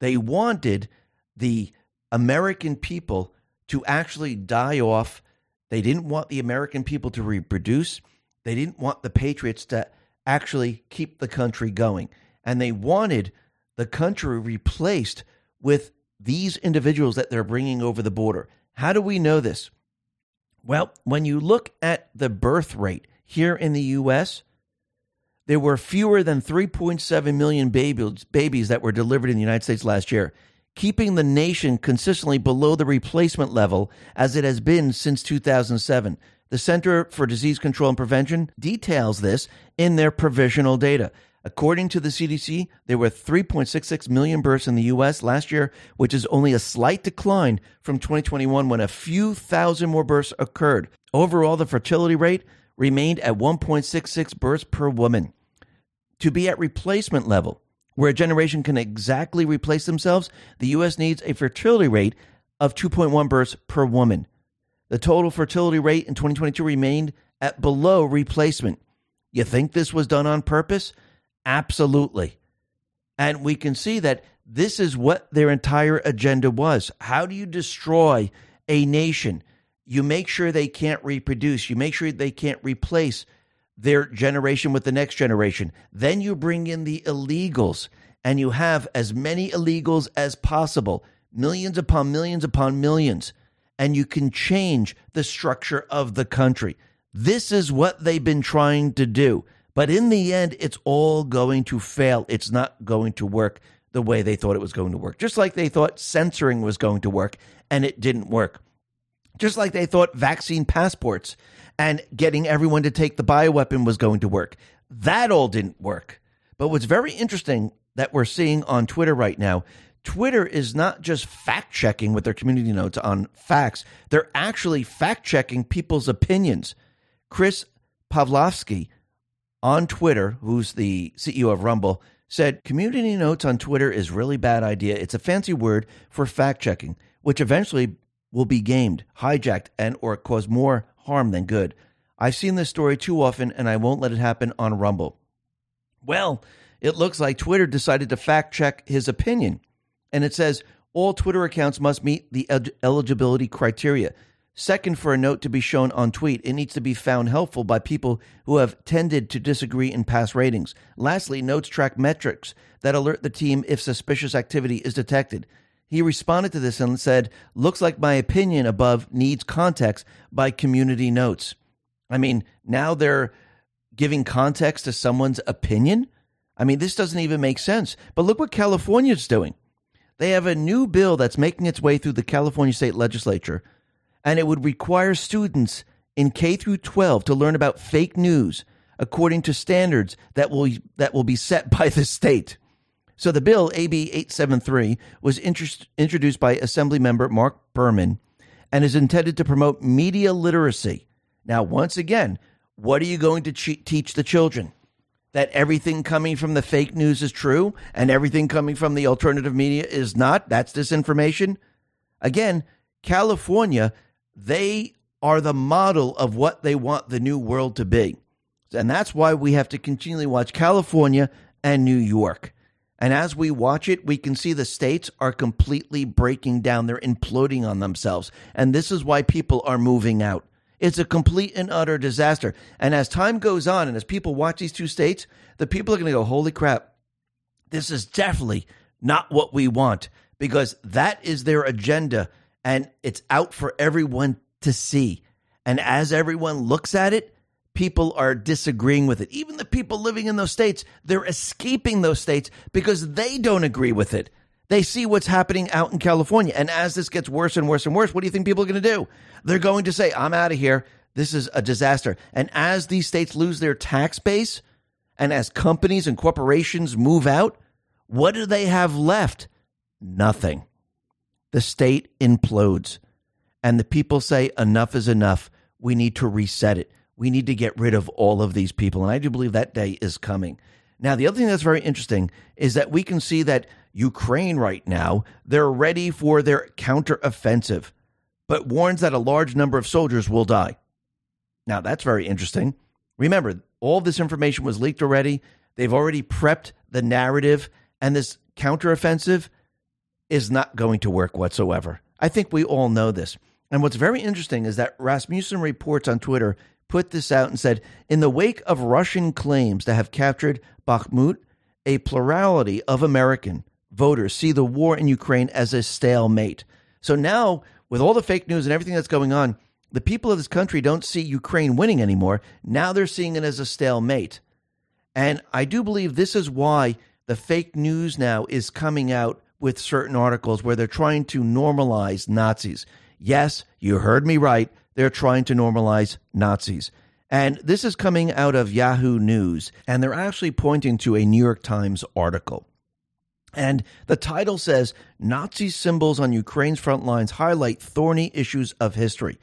They wanted the American people to actually die off. They didn't want the American people to reproduce. They didn't want the patriots to actually keep the country going and they wanted the country replaced with these individuals that they're bringing over the border. How do we know this? Well, when you look at the birth rate here in the U.S., there were fewer than 3.7 million babies, that were delivered in the United States last year. Keeping the nation consistently below the replacement level as it has been since 2007. The Center for Disease Control and Prevention details this in their provisional data. According to the CDC, there were 3.66 million births in the U.S. last year, which is only a slight decline from 2021 when a few thousand more births occurred. Overall, the fertility rate remained at 1.66 births per woman. To be at replacement level, where a generation can exactly replace themselves, the U.S. needs a fertility rate of 2.1 births per woman. The total fertility rate in 2022 remained at below replacement. You think this was done on purpose? Absolutely. And we can see that this is what their entire agenda was. How do you destroy a nation? You make sure they can't reproduce, you make sure they can't replace their generation with the next generation. Then you bring in the illegals and you have as many illegals as possible, millions upon millions upon millions, and you can change the structure of the country. This is what they've been trying to do. But in the end, it's all going to fail. It's not going to work the way they thought it was going to work. Just like they thought censoring was going to work and it didn't work. Just like they thought vaccine passports and getting everyone to take the bioweapon was going to work. That all didn't work. But what's very interesting that we're seeing on Twitter right now, Twitter is not just fact checking with their community notes on facts, they're actually fact checking people's opinions. Chris Pavlovski on Twitter, who's the CEO of Rumble, said community notes on Twitter is really bad idea. It's a fancy word for fact checking, which eventually will be gamed, hijacked, and or cause more harm than good. I've seen this story too often and I won't let it happen on Rumble. Well, it looks like Twitter decided to fact check his opinion. And it says all Twitter accounts must meet the eligibility criteria. Second, for a note to be shown on tweet, it needs to be found helpful by people who have tended to disagree in past ratings. Lastly, notes track metrics that alert the team if suspicious activity is detected. He responded to this and said, Looks like my opinion above needs context by community notes. I mean, now they're giving context to someone's opinion? I mean, this doesn't even make sense. But look what California's doing. They have a new bill that's making its way through the California state legislature and it would require students in K through 12 to learn about fake news according to standards that will that will be set by the state. So the bill AB 873 was introduced by Assembly member Marc Berman and is intended to promote media literacy. Now, once again, what are you going to teach the children? That everything coming from the fake news is true and everything coming from the alternative media is not? That's disinformation? Again, California they are the model of what they want the new world to be. And that's why we have to continually watch California and New York. And as we watch it, we can see the states are completely breaking down. They're imploding on themselves. And this is why people are moving out. It's a complete and utter disaster. And as time goes on and as people watch these two states, the people are going to go, holy crap, this is definitely not what we want because that is their agenda and it's out for everyone to see. And as everyone looks at it, people are disagreeing with it. Even the people living in those states, they're escaping those states because they don't agree with it. They see what's happening out in California. And as this gets worse and worse and worse, what do you think people are going to do? They're going to say, I'm out of here. This is a disaster. And as these states lose their tax base and as companies and corporations move out, what do they have left? Nothing the state implodes and the people say, enough is enough. We need to reset it. We need to get rid of all of these people. And I do believe that day is coming. Now, the other thing that's very interesting is that we can see that Ukraine right now, they're ready for their counteroffensive, but warns that a large number of soldiers will die. Now, that's very interesting. Remember, all this information was leaked already. They've already prepped the narrative, and this counteroffensive is not going to work whatsoever. I think we all know this. And what's very interesting is that Rasmussen Reports on Twitter put this out and said In the wake of Russian claims to have captured Bakhmut, a plurality of American voters see the war in Ukraine as a stalemate. So now, with all the fake news and everything that's going on, the people of this country don't see Ukraine winning anymore. Now they're seeing it as a stalemate. And I do believe this is why the fake news now is coming out with certain articles where they're trying to normalize Nazis. Yes, you heard me right. They're trying to normalize Nazis. And this is coming out of Yahoo News, and they're actually pointing to a New York Times article. And the title says Nazi symbols on Ukraine's front lines highlight thorny issues of history.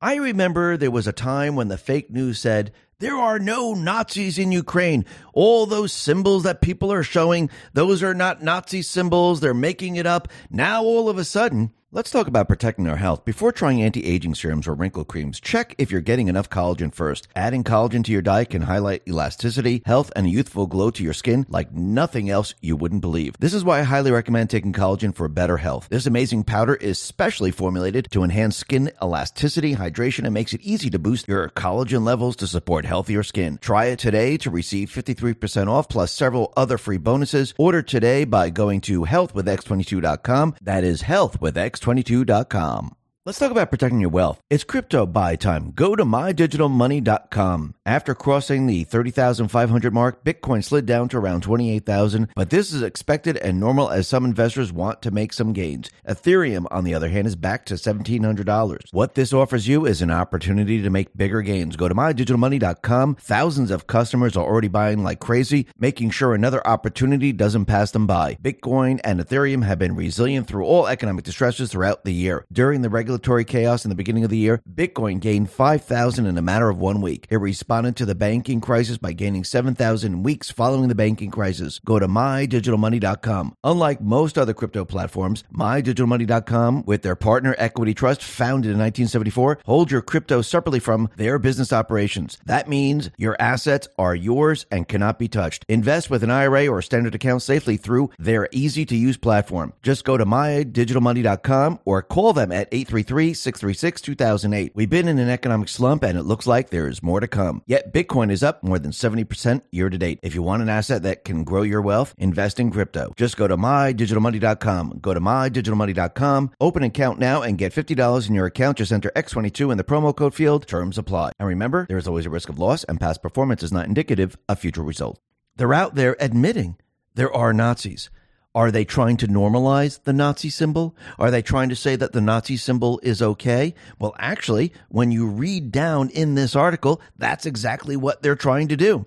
I remember there was a time when the fake news said there are no Nazis in Ukraine. All those symbols that people are showing, those are not Nazi symbols. They're making it up. Now, all of a sudden, Let's talk about protecting our health. Before trying anti aging serums or wrinkle creams, check if you're getting enough collagen first. Adding collagen to your diet can highlight elasticity, health, and a youthful glow to your skin like nothing else you wouldn't believe. This is why I highly recommend taking collagen for better health. This amazing powder is specially formulated to enhance skin elasticity, hydration, and makes it easy to boost your collagen levels to support healthier skin. Try it today to receive 53% off plus several other free bonuses. Order today by going to healthwithx22.com. That is health with X 22.com. Let's talk about protecting your wealth. It's crypto buy time. Go to mydigitalmoney.com. After crossing the 30,500 mark, Bitcoin slid down to around 28,000, but this is expected and normal as some investors want to make some gains. Ethereum, on the other hand, is back to $1,700. What this offers you is an opportunity to make bigger gains. Go to mydigitalmoney.com. Thousands of customers are already buying like crazy, making sure another opportunity doesn't pass them by. Bitcoin and Ethereum have been resilient through all economic distresses throughout the year. During the regular regulatory chaos in the beginning of the year, Bitcoin gained 5,000 in a matter of one week. It responded to the banking crisis by gaining 7,000 weeks following the banking crisis. Go to mydigitalmoney.com. Unlike most other crypto platforms, mydigitalmoney.com, with their partner Equity Trust, founded in 1974, hold your crypto separately from their business operations. That means your assets are yours and cannot be touched. Invest with an IRA or standard account safely through their easy to use platform. Just go to mydigitalmoney.com or call them at 833 833 636 2008. We've been in an economic slump and it looks like there is more to come. Yet Bitcoin is up more than 70% year to date. If you want an asset that can grow your wealth, invest in crypto. Just go to mydigitalmoney.com. Go to mydigitalmoney.com, open an account now and get $50 in your account. Just enter X22 in the promo code field. Terms apply. And remember, there is always a risk of loss and past performance is not indicative of future results. They're out there admitting there are Nazis. Are they trying to normalize the Nazi symbol? Are they trying to say that the Nazi symbol is okay? Well, actually, when you read down in this article, that's exactly what they're trying to do.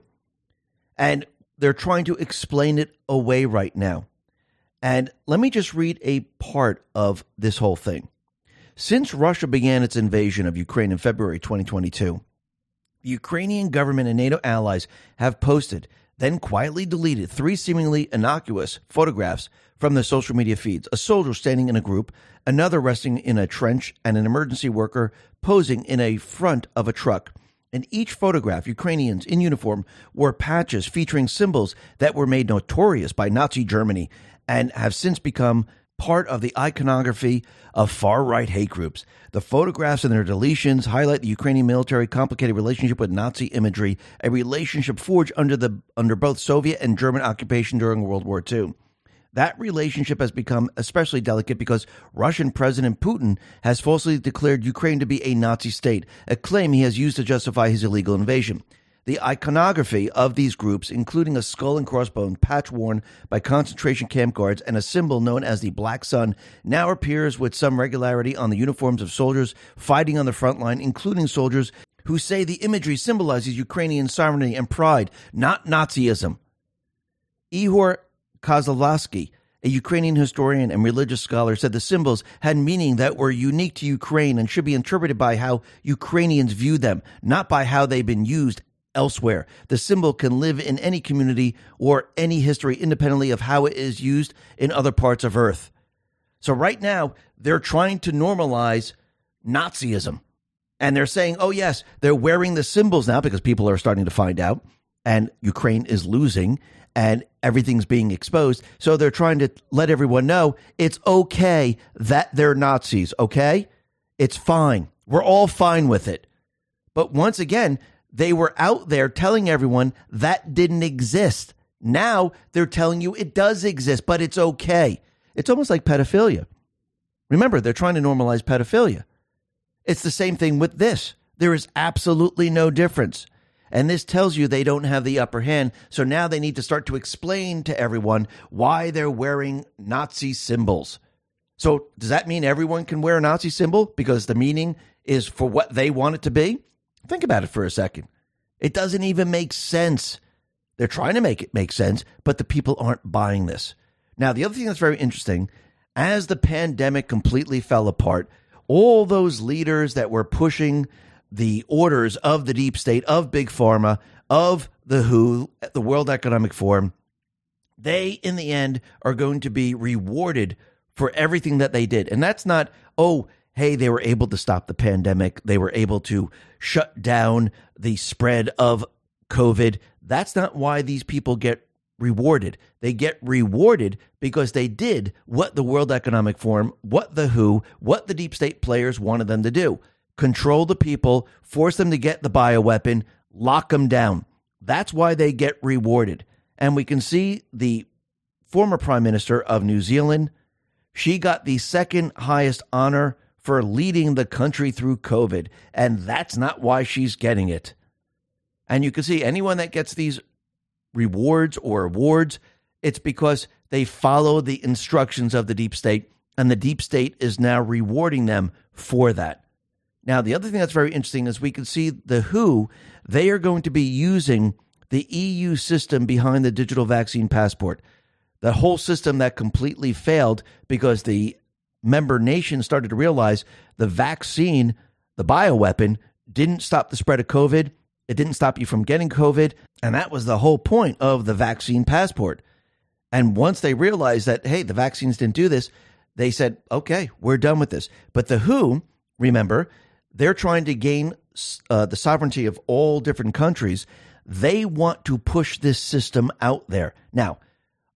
And they're trying to explain it away right now. And let me just read a part of this whole thing. Since Russia began its invasion of Ukraine in February 2022, the Ukrainian government and NATO allies have posted then quietly deleted three seemingly innocuous photographs from the social media feeds a soldier standing in a group, another resting in a trench, and an emergency worker posing in a front of a truck. In each photograph, Ukrainians in uniform wore patches featuring symbols that were made notorious by Nazi Germany and have since become part of the iconography of far right hate groups. The photographs and their deletions highlight the Ukrainian military complicated relationship with Nazi imagery, a relationship forged under the under both Soviet and German occupation during World War II. That relationship has become especially delicate because Russian President Putin has falsely declared Ukraine to be a Nazi state, a claim he has used to justify his illegal invasion. The iconography of these groups, including a skull and crossbone patch worn by concentration camp guards and a symbol known as the Black Sun, now appears with some regularity on the uniforms of soldiers fighting on the front line, including soldiers who say the imagery symbolizes Ukrainian sovereignty and pride, not Nazism. Ihor Kozlovsky, a Ukrainian historian and religious scholar, said the symbols had meaning that were unique to Ukraine and should be interpreted by how Ukrainians view them, not by how they've been used elsewhere. The symbol can live in any community or any history independently of how it is used in other parts of Earth. So, right now, they're trying to normalize Nazism. And they're saying, oh, yes, they're wearing the symbols now because people are starting to find out, and Ukraine is losing, and everything's being exposed. So, they're trying to let everyone know it's okay that they're Nazis, okay? It's fine. We're all fine with it. But once again, they were out there telling everyone that didn't exist. Now they're telling you it does exist, but it's okay. It's almost like pedophilia. Remember, they're trying to normalize pedophilia. It's the same thing with this. There is absolutely no difference. And this tells you they don't have the upper hand. So now they need to start to explain to everyone why they're wearing Nazi symbols. So does that mean everyone can wear a Nazi symbol because the meaning is for what they want it to be? Think about it for a second. It doesn't even make sense. They're trying to make it make sense, but the people aren't buying this. Now, the other thing that's very interesting, as the pandemic completely fell apart, all those leaders that were pushing the orders of the deep state, of Big Pharma, of the WHO, the World Economic Forum, they in the end are going to be rewarded for everything that they did. And that's not, oh, hey, they were able to stop the pandemic, they were able to shut down the spread of COVID. That's not why these people get rewarded. They get rewarded because they did what the World Economic Forum, what the WHO, what the deep state players wanted them to do control the people, force them to get the bioweapon, lock them down. That's why they get rewarded. And we can see the former prime minister of New Zealand, she got the second highest honor for leading the country through COVID. And that's not why she's getting it. And you can see anyone that gets these rewards or awards, it's because they follow the instructions of the deep state, and the deep state is now rewarding them for that. Now, the other thing that's very interesting is we can see the WHO, they are going to be using the EU system behind the digital vaccine passport. The whole system that completely failed because the member nations started to realize the vaccine, the bioweapon, didn't stop the spread of COVID. It didn't stop you from getting COVID. And that was the whole point of the vaccine passport. And once they realized that, hey, the vaccines didn't do this, they said, okay, we're done with this. But the WHO, remember, they're trying to gain uh, the sovereignty of all different countries. They want to push this system out there. Now,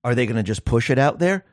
are they going to just push it out there?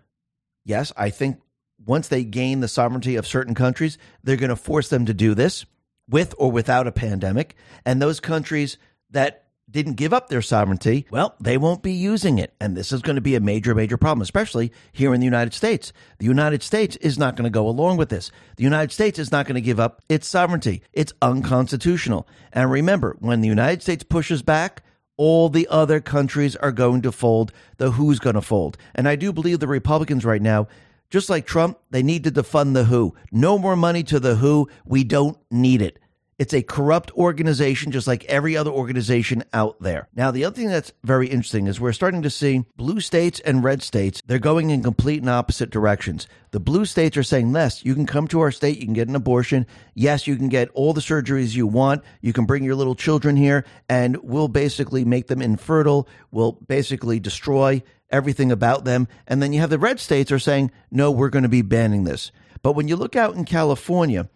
Yes, I think once they gain the sovereignty of certain countries, they're going to force them to do this with or without a pandemic. And those countries that didn't give up their sovereignty, well, they won't be using it. And this is going to be a major, major problem, especially here in the United States. The United States is not going to go along with this. The United States is not going to give up its sovereignty. It's unconstitutional. And remember, when the United States pushes back, all the other countries are going to fold. The who's going to fold. And I do believe the Republicans right now, just like Trump, they need to defund the who. No more money to the who. We don't need it. It's a corrupt organization, just like every other organization out there. Now, the other thing that's very interesting is we're starting to see blue states and red states, they're going in complete and opposite directions. The blue states are saying, yes, you can come to our state, you can get an abortion. Yes, you can get all the surgeries you want. You can bring your little children here, and we'll basically make them infertile. We'll basically destroy everything about them. And then you have the red states are saying, no, we're going to be banning this. But when you look out in California,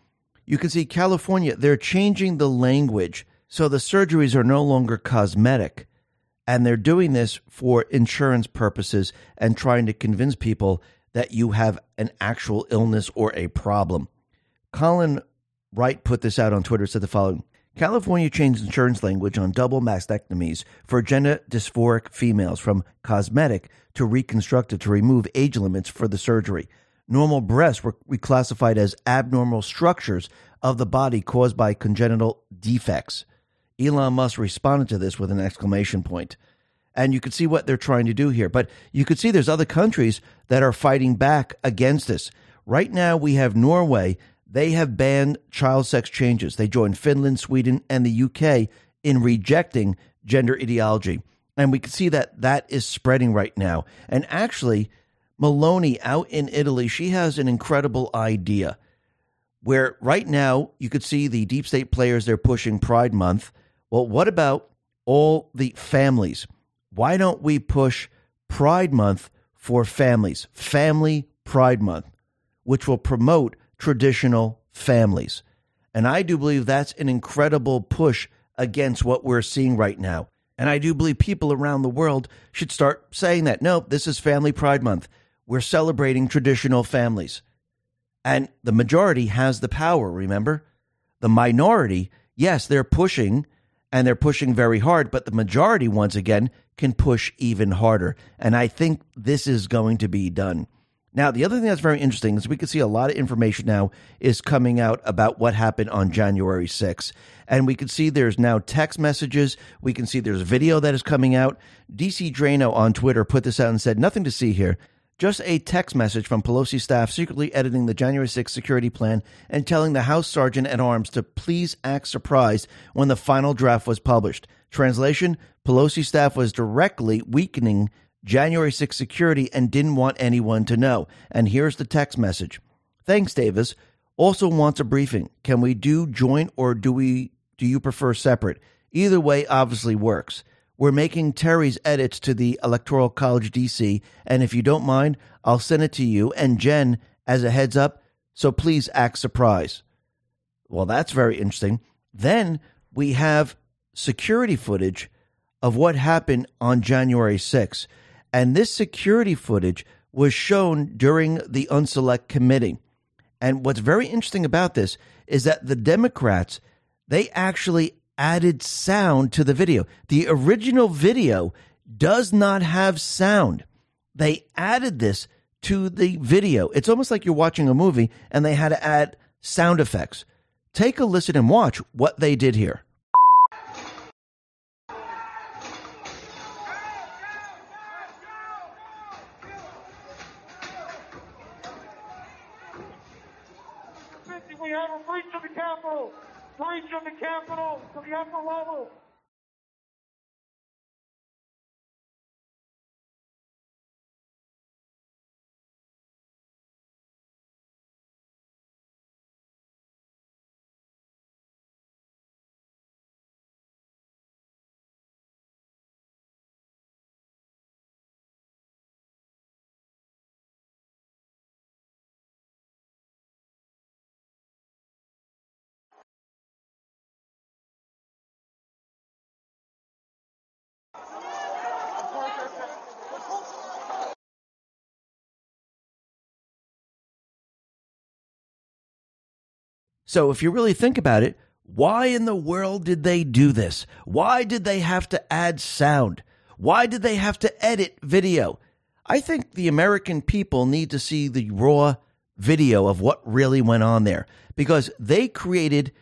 you can see California, they're changing the language. So the surgeries are no longer cosmetic. And they're doing this for insurance purposes and trying to convince people that you have an actual illness or a problem. Colin Wright put this out on Twitter, said the following California changed insurance language on double mastectomies for gender dysphoric females from cosmetic to reconstructive to remove age limits for the surgery normal breasts were reclassified as abnormal structures of the body caused by congenital defects. Elon Musk responded to this with an exclamation point. And you could see what they're trying to do here. But you could see there's other countries that are fighting back against this. Right now, we have Norway. They have banned child sex changes. They joined Finland, Sweden, and the UK in rejecting gender ideology. And we can see that that is spreading right now. And actually, Meloni out in Italy, she has an incredible idea where right now you could see the deep state players, they're pushing Pride Month. Well, what about all the families? Why don't we push Pride Month for families? Family Pride Month, which will promote traditional families. And I do believe that's an incredible push against what we're seeing right now. And I do believe people around the world should start saying that. No, this is Family Pride Month we're celebrating traditional families. And the majority has the power, remember? The minority, yes, they're pushing and they're pushing very hard, but the majority, once again, can push even harder. And I think this is going to be done. Now, the other thing that's very interesting is we can see a lot of information now is coming out about what happened on January 6th. And we can see there's now text messages. We can see there's video that is coming out. DC Draino on Twitter put this out and said, nothing to see here. Just a text message from Pelosi staff secretly editing the January 6th security plan and telling the House Sergeant at Arms to please act surprised when the final draft was published. Translation Pelosi staff was directly weakening January 6th security and didn't want anyone to know. And here's the text message. Thanks, Davis. Also wants a briefing. Can we do joint or do we do you prefer separate? Either way obviously works. We're making Terry's edits to the Electoral College DC, and if you don't mind, I'll send it to you and Jen as a heads up, so please act surprised. Well, that's very interesting. Then we have security footage of what happened on January 6th. And this security footage was shown during the Unselect Committee. And what's very interesting about this is that the Democrats, they actually added sound to the video. The original video does not have sound. They added this to the video. It's almost like you're watching a movie and they had to add sound effects. Take a listen and watch what they did here. Breach of the Capitol to the upper level! So if you really think about it, why in the world did they do this? Why did they have to add sound? Why did they have to edit video? I think the American people need to see the raw video of what really went on there because they created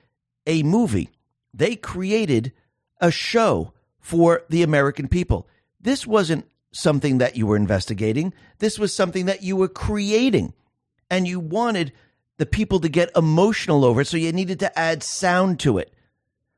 a movie. They created a show for the American people. This wasn't something that you were investigating. This was something that you were creating. And you wanted the people to get emotional over it, so you needed to add sound to it.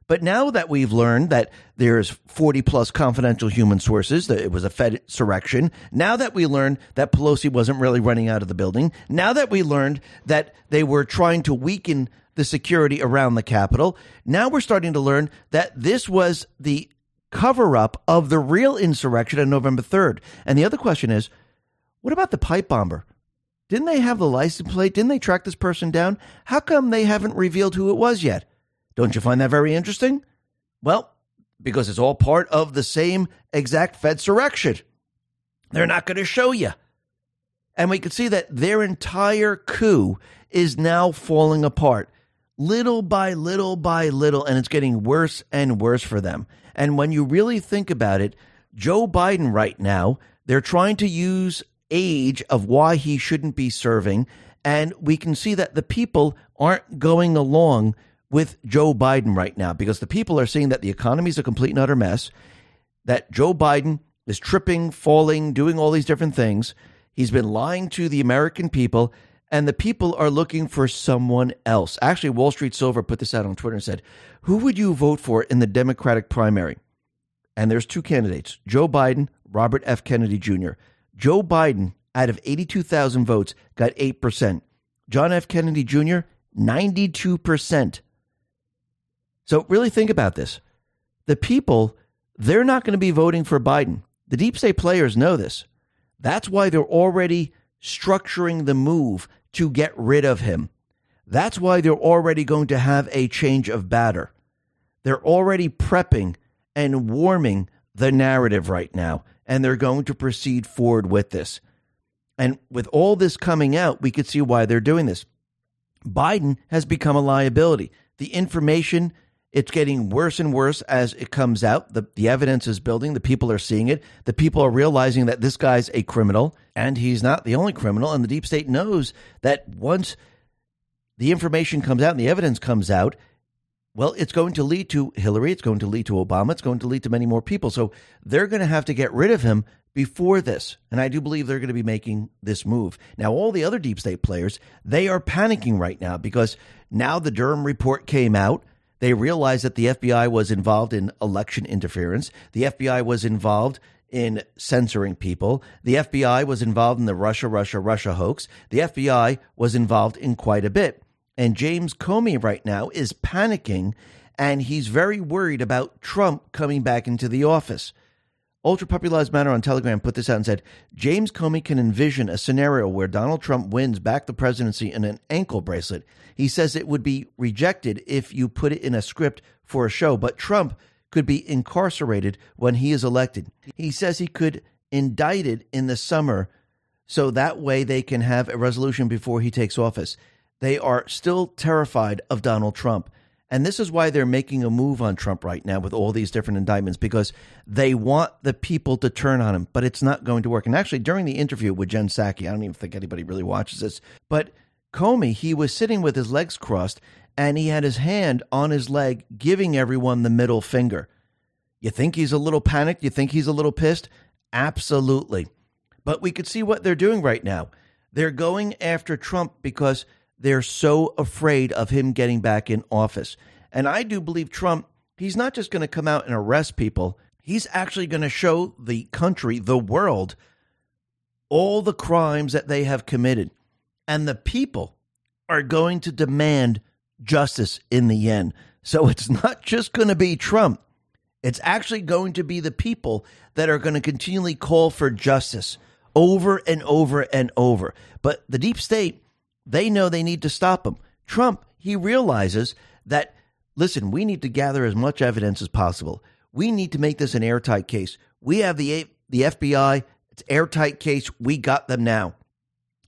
But now that we've learned that there's 40 plus confidential human sources, that it was a Fed insurrection, now that we learned that Pelosi wasn't really running out of the building, now that we learned that they were trying to weaken the security around the Capitol, now we're starting to learn that this was the cover up of the real insurrection on November 3rd. And the other question is what about the pipe bomber? Didn't they have the license plate? Didn't they track this person down? How come they haven't revealed who it was yet? Don't you find that very interesting? Well, because it's all part of the same exact Fed surrection. They're not going to show you. And we can see that their entire coup is now falling apart little by little by little, and it's getting worse and worse for them. And when you really think about it, Joe Biden right now, they're trying to use age of why he shouldn't be serving. And we can see that the people aren't going along with Joe Biden right now because the people are seeing that the economy is a complete and utter mess, that Joe Biden is tripping, falling, doing all these different things. He's been lying to the American people, and the people are looking for someone else. Actually, Wall Street Silver put this out on Twitter and said, Who would you vote for in the Democratic primary? And there's two candidates Joe Biden, Robert F. Kennedy Jr. Joe Biden, out of 82,000 votes, got 8%. John F. Kennedy Jr., 92%. So really think about this. The people, they're not going to be voting for Biden. The deep state players know this. That's why they're already structuring the move to get rid of him. That's why they're already going to have a change of batter. They're already prepping and warming the narrative right now and they're going to proceed forward with this. And with all this coming out, we could see why they're doing this. Biden has become a liability. The information It's getting worse and worse as it comes out. The, the evidence is building. The people are seeing it. The people are realizing that this guy's a criminal and he's not the only criminal. And the deep state knows that once the information comes out and the evidence comes out, well, it's going to lead to Hillary. It's going to lead to Obama. It's going to lead to many more people. So they're going to have to get rid of him before this. And I do believe they're going to be making this move. Now, all the other deep state players, they are panicking right now because now the Durham report came out. They realized that the FBI was involved in election interference. The FBI was involved in censoring people. The FBI was involved in the Russia, Russia, Russia hoax. The FBI was involved in quite a bit. And James Comey right now is panicking and he's very worried about Trump coming back into the office. Ultra Lives Matter on Telegram put this out and said James Comey can envision a scenario where Donald Trump wins back the presidency in an ankle bracelet. He says it would be rejected if you put it in a script for a show, but Trump could be incarcerated when he is elected. He says he could indict it in the summer so that way they can have a resolution before he takes office. They are still terrified of Donald Trump. And this is why they're making a move on Trump right now with all these different indictments because they want the people to turn on him, but it's not going to work. And actually, during the interview with Jen Psaki, I don't even think anybody really watches this, but Comey, he was sitting with his legs crossed and he had his hand on his leg, giving everyone the middle finger. You think he's a little panicked? You think he's a little pissed? Absolutely. But we could see what they're doing right now. They're going after Trump because they're so afraid of him getting back in office. And I do believe Trump, he's not just going to come out and arrest people, he's actually going to show the country, the world, all the crimes that they have committed. And the people are going to demand justice in the end. So it's not just going to be Trump. It's actually going to be the people that are going to continually call for justice over and over and over. But the deep state they know they need to stop him. Trump, he realizes that, listen, we need to gather as much evidence as possible. We need to make this an airtight case. We have the, the FBI, it's airtight case. We got them now.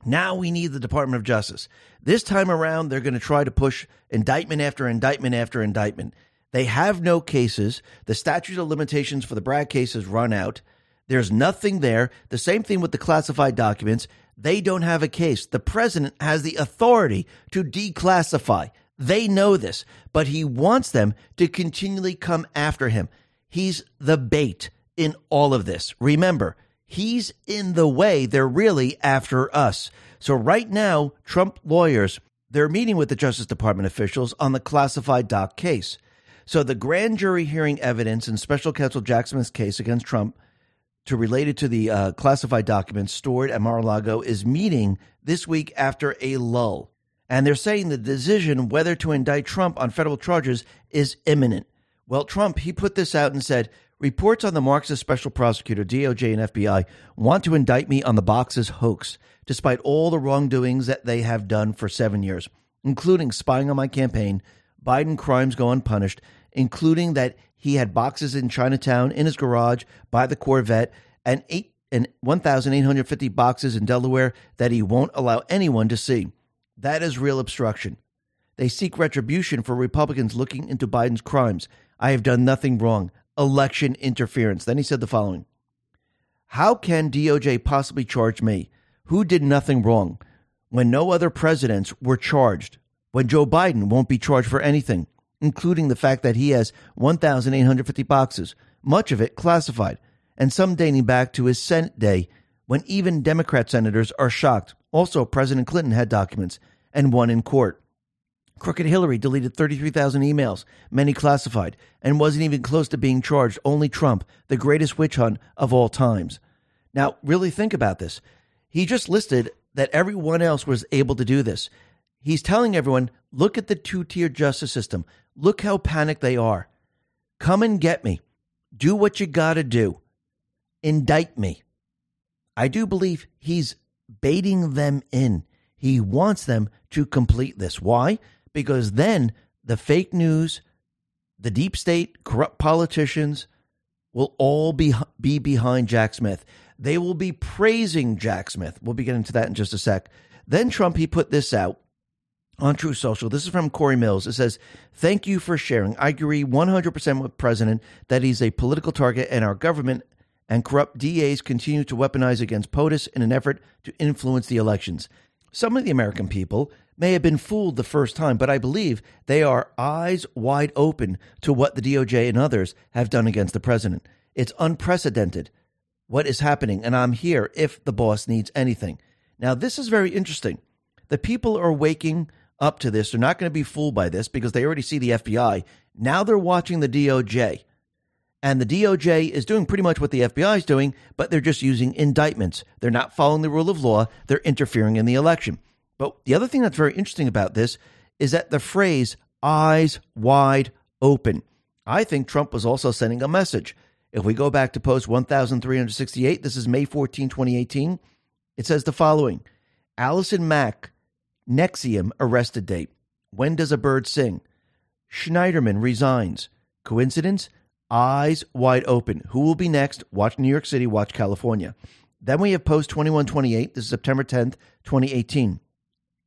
Now we need the Department of Justice. This time around, they're going to try to push indictment after indictment after indictment. They have no cases. The statute of limitations for the Bragg case has run out. There's nothing there. The same thing with the classified documents. They don't have a case. The president has the authority to declassify. They know this, but he wants them to continually come after him. He's the bait in all of this. Remember, he's in the way. They're really after us. So right now, Trump lawyers, they're meeting with the Justice Department officials on the classified doc case. So the grand jury hearing evidence in special counsel Jack Smith's case against Trump to relate it to the uh, classified documents stored at Mar-a-Lago is meeting this week after a lull. And they're saying the decision whether to indict Trump on federal charges is imminent. Well, Trump, he put this out and said, reports on the Marxist special prosecutor, DOJ and FBI want to indict me on the boxes hoax, despite all the wrongdoings that they have done for seven years, including spying on my campaign, Biden crimes go unpunished, including that he had boxes in Chinatown in his garage by the Corvette and eight and 1,850 boxes in Delaware that he won't allow anyone to see. That is real obstruction. They seek retribution for Republicans looking into Biden's crimes. I have done nothing wrong. Election interference. Then he said the following How can DOJ possibly charge me, who did nothing wrong, when no other presidents were charged, when Joe Biden won't be charged for anything? Including the fact that he has 1,850 boxes, much of it classified, and some dating back to his Senate day when even Democrat senators are shocked. Also, President Clinton had documents and one in court. Crooked Hillary deleted 33,000 emails, many classified, and wasn't even close to being charged. Only Trump, the greatest witch hunt of all times. Now, really think about this. He just listed that everyone else was able to do this. He's telling everyone, look at the two tier justice system. Look how panicked they are. Come and get me. Do what you got to do. Indict me. I do believe he's baiting them in. He wants them to complete this. Why? Because then the fake news, the deep state, corrupt politicians will all be, be behind Jack Smith. They will be praising Jack Smith. We'll be getting to that in just a sec. Then Trump, he put this out on Truth Social. This is from Cory Mills. It says, Thank you for sharing. I agree 100% with President that he's a political target and our government and corrupt DAs continue to weaponize against POTUS in an effort to influence the elections. Some of the American people may have been fooled the first time, but I believe they are eyes wide open to what the DOJ and others have done against the president. It's unprecedented what is happening, and I'm here if the boss needs anything. Now, this is very interesting. The people are waking up to this. They're not going to be fooled by this because they already see the FBI. Now they're watching the DOJ. And the DOJ is doing pretty much what the FBI is doing, but they're just using indictments. They're not following the rule of law, they're interfering in the election. But the other thing that's very interesting about this is that the phrase eyes wide open. I think Trump was also sending a message. If we go back to post 1368, this is May 14, 2018, it says the following Allison Mack, NXIVM arrested date. When does a bird sing? Schneiderman resigns. Coincidence? eyes wide open. Who will be next? Watch New York City, watch California. Then we have post 2128. This is September 10th, 2018.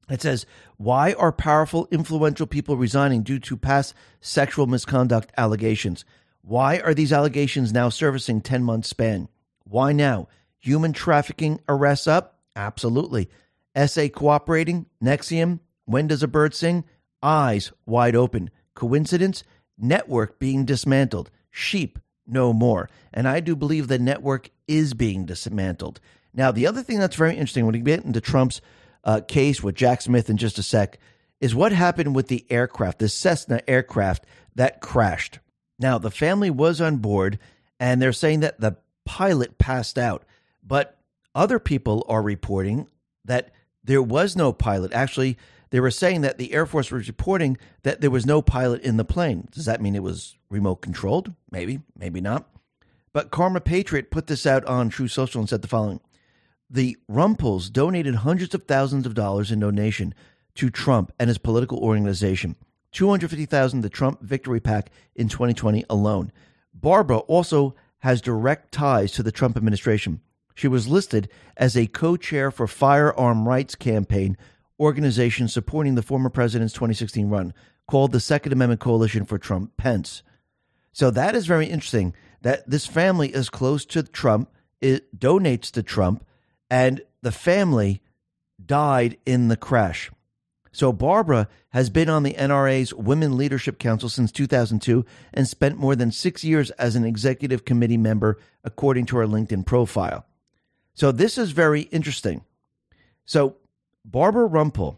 It says, Why are powerful, influential people resigning due to past sexual misconduct allegations? Why are these allegations now servicing 10 month span? Why now? Human trafficking arrests up? Absolutely. SA cooperating? NXIVM, When does a bird sing? Eyes wide open. Coincidence? Network being dismantled sheep no more. And I do believe the network is being dismantled. Now, the other thing that's very interesting when we get into Trump's uh, case with Jack Smith in just a sec is what happened with the aircraft, the Cessna aircraft that crashed. Now, the family was on board, and they're saying that the pilot passed out. But other people are reporting that there was no pilot. Actually, they were saying that the Air Force was reporting that there was no pilot in the plane. Does that mean it was remote controlled? Maybe, maybe not. But Karma Patriot put this out on Truth Social and said the following The Rumpels donated hundreds of thousands of dollars in donation to Trump and his political organization. 250,000 the Trump Victory pack in 2020 alone. Barbara also has direct ties to the Trump administration. She was listed as a co-chair for Firearm Rights Campaign organization supporting the former president's 2016 run called the Second Amendment Coalition for Trump Pence. So that is very interesting that this family is close to Trump, it donates to Trump, and the family died in the crash. So Barbara has been on the NRA's Women Leadership Council since 2002 and spent more than six years as an executive committee member, according to her LinkedIn profile. So this is very interesting. So Barbara Rumpel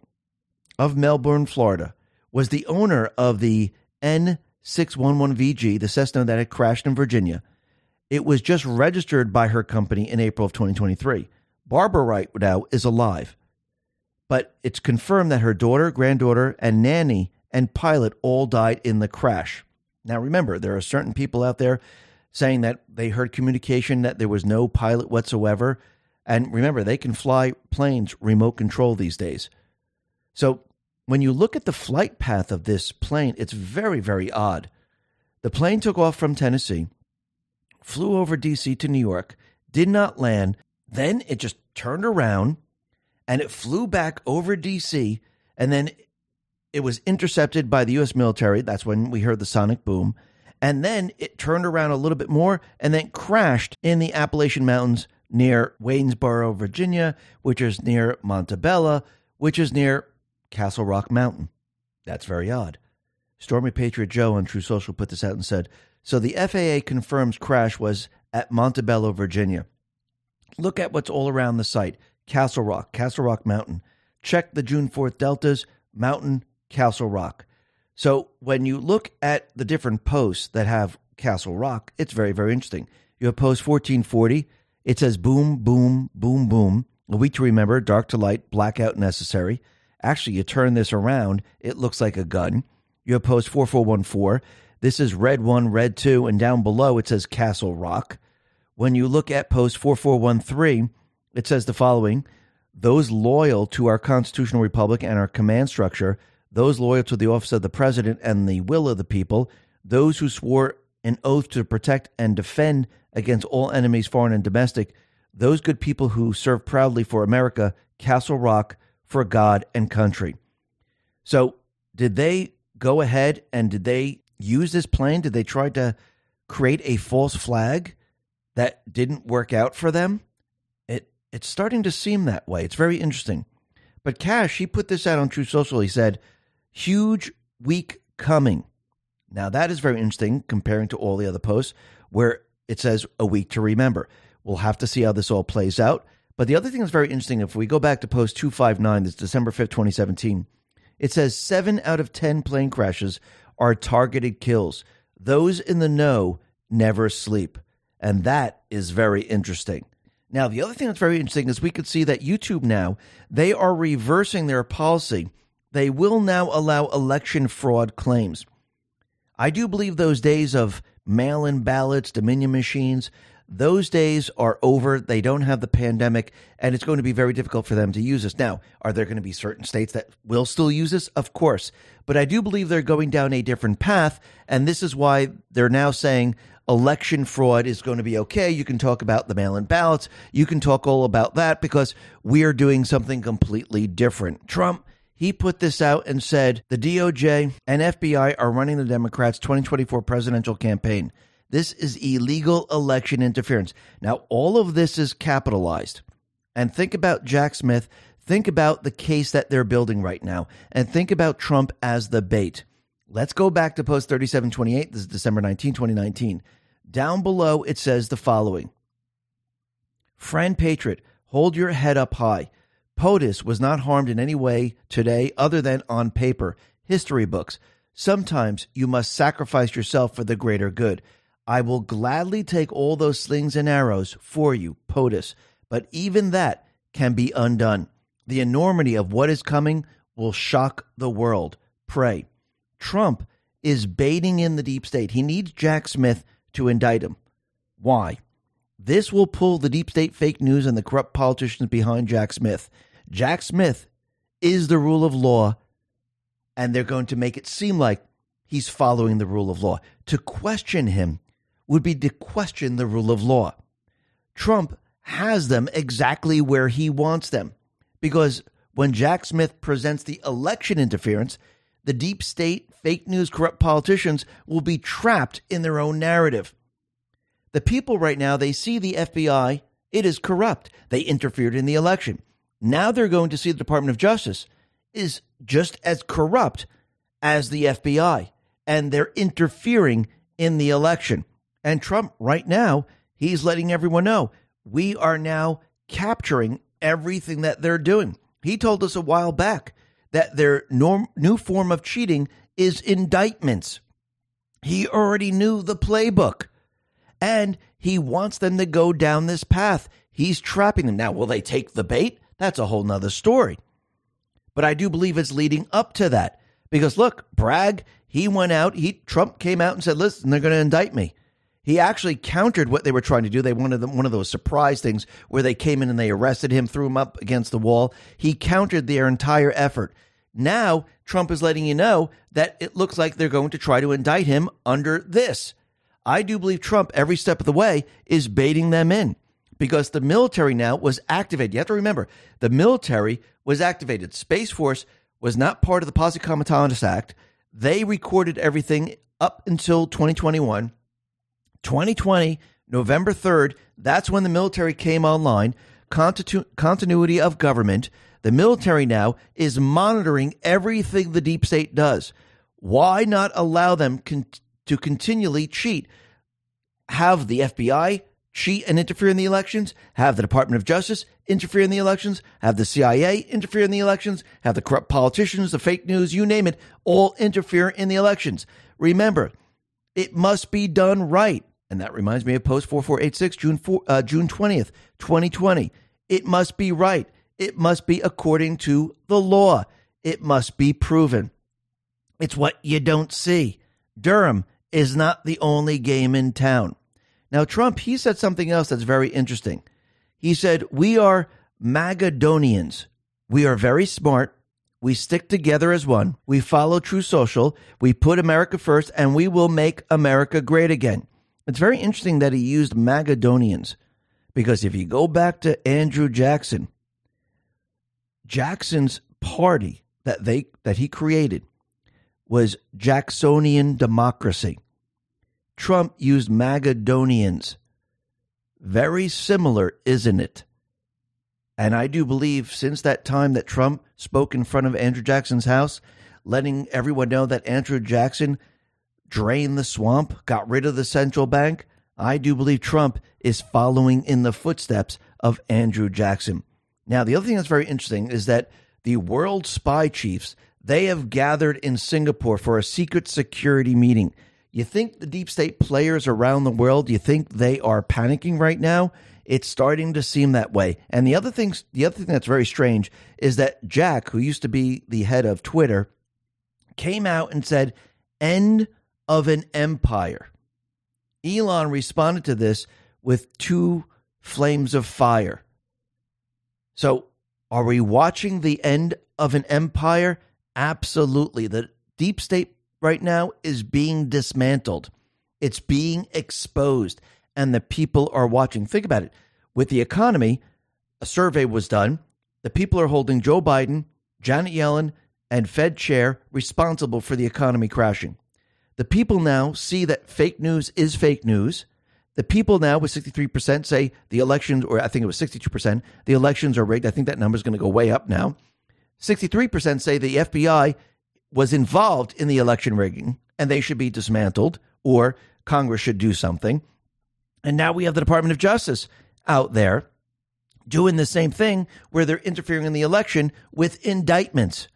of Melbourne, Florida, was the owner of the N611VG, the Cessna that had crashed in Virginia. It was just registered by her company in April of 2023. Barbara right now is alive, but it's confirmed that her daughter, granddaughter, and nanny and pilot all died in the crash. Now, remember, there are certain people out there saying that they heard communication that there was no pilot whatsoever. And remember, they can fly planes remote control these days. So when you look at the flight path of this plane, it's very, very odd. The plane took off from Tennessee, flew over DC to New York, did not land. Then it just turned around and it flew back over DC. And then it was intercepted by the U.S. military. That's when we heard the sonic boom. And then it turned around a little bit more and then crashed in the Appalachian Mountains near Waynesboro, Virginia, which is near Montebello, which is near Castle Rock Mountain. That's very odd. Stormy Patriot Joe on Truth Social put this out and said, so the FAA confirms crash was at Montebello, Virginia. Look at what's all around the site. Castle Rock, Castle Rock Mountain. Check the June 4th deltas, Mountain, Castle Rock. So when you look at the different posts that have Castle Rock, it's very, very interesting. You have post 1440, it says boom, boom, boom, boom. A week to remember, dark to light, blackout necessary. Actually, you turn this around, it looks like a gun. You have post 4414. This is red 1, red 2, and down below it says Castle Rock. When you look at post 4413, it says the following Those loyal to our constitutional republic and our command structure, those loyal to the office of the president and the will of the people, those who swore an oath to protect and defend against all enemies, foreign and domestic, those good people who serve proudly for America, Castle Rock, for God and country. So, did they go ahead and did they use this plan? Did they try to create a false flag that didn't work out for them? It it's starting to seem that way. It's very interesting. But Kash, he put this out on Truth Social. He said, "Huge week coming." Now that is very interesting comparing to all the other posts where it says a week to remember. We'll have to see how this all plays out. But the other thing that's very interesting, if we go back to post 259, this December 5th, 2017, it says seven out of 10 plane crashes are targeted kills. Those in the know never sleep. And that is very interesting. Now, the other thing that's very interesting is we could see that YouTube now, they are reversing their policy. They will now allow election fraud claims. I do believe those days of mail in ballots, Dominion machines, those days are over. They don't have the pandemic, and it's going to be very difficult for them to use this. Now, are there going to be certain states that will still use this? Of course. But I do believe they're going down a different path, and this is why they're now saying election fraud is going to be okay. You can talk about the mail in ballots. You can talk all about that because we are doing something completely different. Trump he put this out and said the DOJ and FBI are running the Democrats' 2024 presidential campaign. This is illegal election interference. Now, all of this is capitalized. And think about Jack Smith. Think about the case that they're building right now. And think about Trump as the bait. Let's go back to post 3728. This is December 19, 2019. Down below, it says the following Friend Patriot, hold your head up high. POTUS was not harmed in any way today other than on paper, history books. Sometimes you must sacrifice yourself for the greater good. I will gladly take all those slings and arrows for you, POTUS, but even that can be undone. The enormity of what is coming will shock the world. Pray. Trump is baiting in the deep state. He needs Jack Smith to indict him. Why? This will pull the deep state fake news and the corrupt politicians behind Jack Smith. Jack Smith is the rule of law, and they're going to make it seem like he's following the rule of law. To question him would be to question the rule of law. Trump has them exactly where he wants them because when Jack Smith presents the election interference, the deep state, fake news, corrupt politicians will be trapped in their own narrative. The people right now, they see the FBI, it is corrupt. They interfered in the election. Now they're going to see the Department of Justice is just as corrupt as the FBI, and they're interfering in the election. And Trump, right now, he's letting everyone know we are now capturing everything that they're doing. He told us a while back that their norm, new form of cheating is indictments. He already knew the playbook and he wants them to go down this path. He's trapping them. Now, will they take the bait? That's a whole nother story. But I do believe it's leading up to that. Because look, Bragg, he went out, he Trump came out and said, listen, they're going to indict me. He actually countered what they were trying to do. They wanted them, one of those surprise things where they came in and they arrested him, threw him up against the wall. He countered their entire effort. Now, Trump is letting you know that it looks like they're going to try to indict him under this. I do believe Trump, every step of the way, is baiting them in because the military now was activated. You have to remember, the military was activated. Space Force was not part of the Posse Comitatus Act. They recorded everything up until 2021. 2020, November 3rd, that's when the military came online. Continu- continuity of government. The military now is monitoring everything the deep state does. Why not allow them con- to continually cheat? Have the FBI cheat and interfere in the elections, have the Department of Justice interfere in the elections, have the CIA interfere in the elections, have the corrupt politicians, the fake news, you name it, all interfere in the elections. Remember, it must be done right. And that reminds me of post 4486, June, 4, uh, June 20th, 2020. It must be right. It must be according to the law. It must be proven. It's what you don't see. Durham is not the only game in town. Now, Trump, he said something else that's very interesting. He said, We are Magadonians. We are very smart. We stick together as one. We follow Truth Social. We put America first, and we will make America great again. It's very interesting that he used Magadonians because if you go back to Andrew Jackson, Jackson's party, that they that he created was Jacksonian democracy. Trump used Magadonians. Very similar, isn't it? And I do believe since that time that Trump spoke in front of Andrew Jackson's house, letting everyone know that Andrew Jackson drained the swamp, got rid of the central bank, I do believe Trump is following in the footsteps of Andrew Jackson. Now, the other thing that's very interesting is that the world spy chiefs, they have gathered in Singapore for a secret security meeting. You think the deep state players around the world, you think they are panicking right now? It's starting to seem that way. And the other thing, the other thing that's very strange is that Jack, who used to be the head of Twitter, came out and said, "End of an empire." Elon responded to this with two flames of fire. So, are we watching the end of an empire? Absolutely. The deep state right now is being dismantled. It's being exposed and the people are watching. Think about it. With the economy, a survey was done. The people are holding Joe Biden, Janet Yellen, and Fed chair responsible for the economy crashing. The people now see that fake news is fake news. The people now with 63% say the elections, or I think it was 62%, the elections are rigged. I think that number is going to go way up now. 63% say the FBI was involved in the election rigging and they should be dismantled or Congress should do something. And now we have the Department of Justice out there doing the same thing where they're interfering in the election with indictments.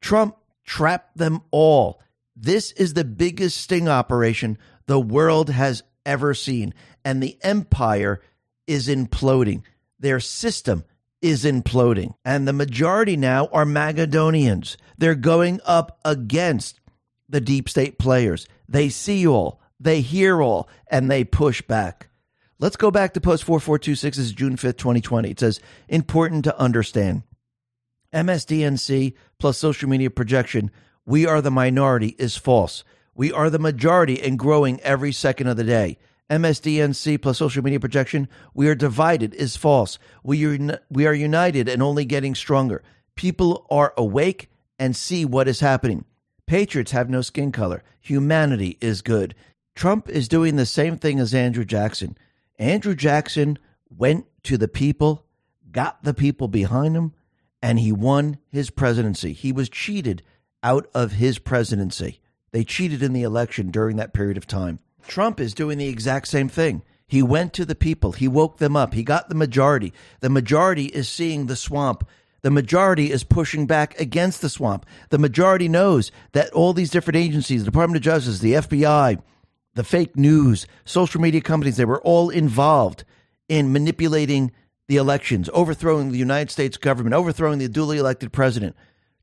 Trump trapped them all. This is the biggest sting operation the world has ever seen. And the empire is imploding. Their system is imploding. And the majority now are Magadonians. They're going up against the deep state players. They see all, they hear all and they push back. Let's go back to post 4426. This is June 5th, 2020. It says, important to understand. MSDNC plus social media projection, we are the minority, is false. We are the majority and growing every second of the day. MSDNC plus social media projection, we are divided, is false. We are, we are united and only getting stronger. People are awake and see what is happening. Patriots have no skin color. Humanity is good. Trump is doing the same thing as Andrew Jackson. Andrew Jackson went to the people, got the people behind him, and he won his presidency. He was cheated out of his presidency. They cheated in the election during that period of time. Trump is doing the exact same thing. He went to the people, he woke them up, he got the majority. The majority is seeing the swamp. The majority is pushing back against the swamp. The majority knows that all these different agencies, the Department of Justice, the FBI, the fake news, social media companies, they were all involved in manipulating the elections, overthrowing the United States government, overthrowing the duly elected president.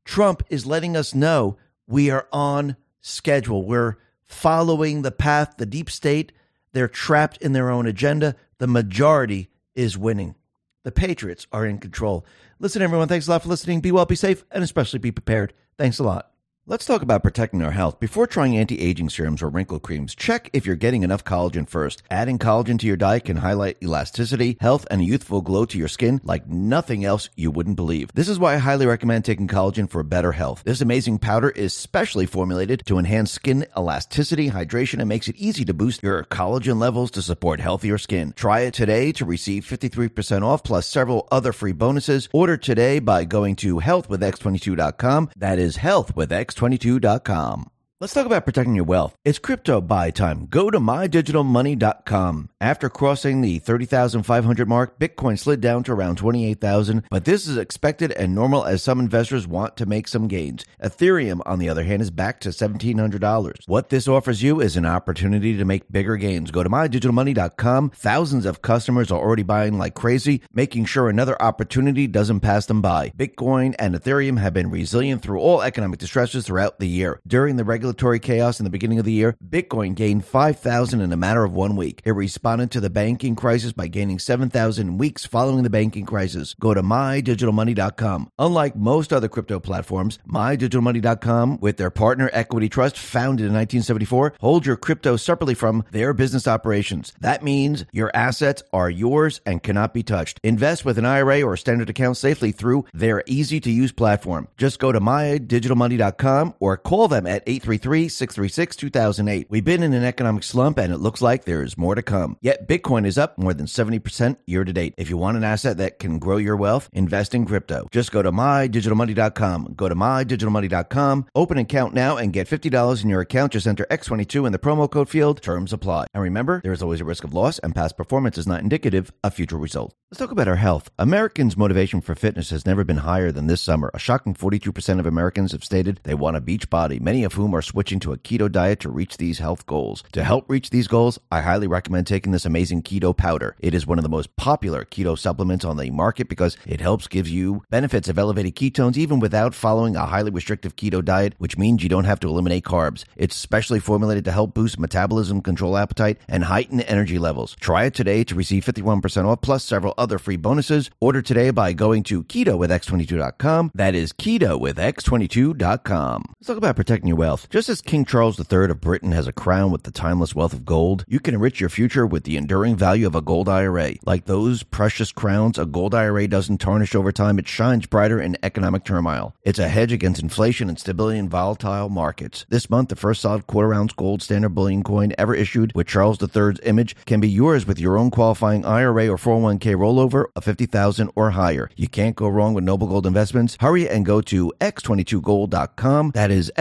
Trump is letting us know we are on schedule. We're following the path, the deep state. They're trapped in their own agenda. The majority is winning. The Patriots are in control. Listen, everyone, thanks a lot for listening. Be well, be safe, and especially be prepared. Thanks a lot. Let's talk about protecting our health. Before trying anti aging serums or wrinkle creams, check if you're getting enough collagen first. Adding collagen to your diet can highlight elasticity, health, and a youthful glow to your skin like nothing else you wouldn't believe. This is why I highly recommend taking collagen for better health. This amazing powder is specially formulated to enhance skin elasticity, hydration, and makes it easy to boost your collagen levels to support healthier skin. Try it today to receive 53% off plus several other free bonuses. Order today by going to healthwithx22.com. That is health with X 22com Let's talk about protecting your wealth. It's crypto buy time. Go to mydigitalmoney.com. After crossing the 30,500 mark, Bitcoin slid down to around 28,000, but this is expected and normal as some investors want to make some gains. Ethereum, on the other hand, is back to $1,700. What this offers you is an opportunity to make bigger gains. Go to mydigitalmoney.com. Thousands of customers are already buying like crazy, making sure another opportunity doesn't pass them by. Bitcoin and Ethereum have been resilient through all economic distresses throughout the year. During the regular regulatory chaos in the beginning of the year, Bitcoin gained 5,000 in a matter of one week. It responded to the banking crisis by gaining 7,000 weeks following the banking crisis. Go to mydigitalmoney.com. Unlike most other crypto platforms, mydigitalmoney.com, with their partner Equity Trust, founded in 1974, hold your crypto separately from their business operations. That means your assets are yours and cannot be touched. Invest with an IRA or standard account safely through their easy to use platform. Just go to mydigitalmoney.com or call them at 833 636 2008. We've been in an economic slump and it looks like there's more to come. Yet Bitcoin is up more than 70% year to date. If you want an asset that can grow your wealth, invest in crypto. Just go to mydigitalmoney.com. Go to mydigitalmoney.com, open an account now and get $50 in your account. Just enter X22 in the promo code field. Terms apply. And remember, there is always a risk of loss and past performance is not indicative of future results. Let's talk about our health. Americans' motivation for fitness has never been higher than this summer. A shocking 42% of Americans have stated they want a beach body, many of whom are switching to a keto diet to reach these health goals. To help reach these goals, I highly recommend taking this amazing keto powder. It is one of the most popular keto supplements on the market because it helps give you benefits of elevated ketones even without following a highly restrictive keto diet, which means you don't have to eliminate carbs. It's specially formulated to help boost metabolism, control appetite, and heighten energy levels. Try it today to receive 51% off plus several other free bonuses. Order today by going to keto with x22.com. That is keto with x22.com. Let's talk about protecting your wealth. Just as King Charles III of Britain has a crown with the timeless wealth of gold, you can enrich your future with the enduring value of a gold IRA. Like those precious crowns, a gold IRA doesn't tarnish over time. It shines brighter in economic turmoil. It's a hedge against inflation and stability in volatile markets. This month, the first solid quarter ounce gold standard bullion coin ever issued with Charles III's image can be yours with your own qualifying IRA or 401k rollover of 50000 or higher. You can't go wrong with Noble Gold Investments. Hurry and go to x22gold.com. That is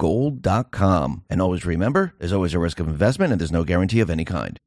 x22gold.com. And always remember, there's always a risk of investment and there's no guarantee of any kind.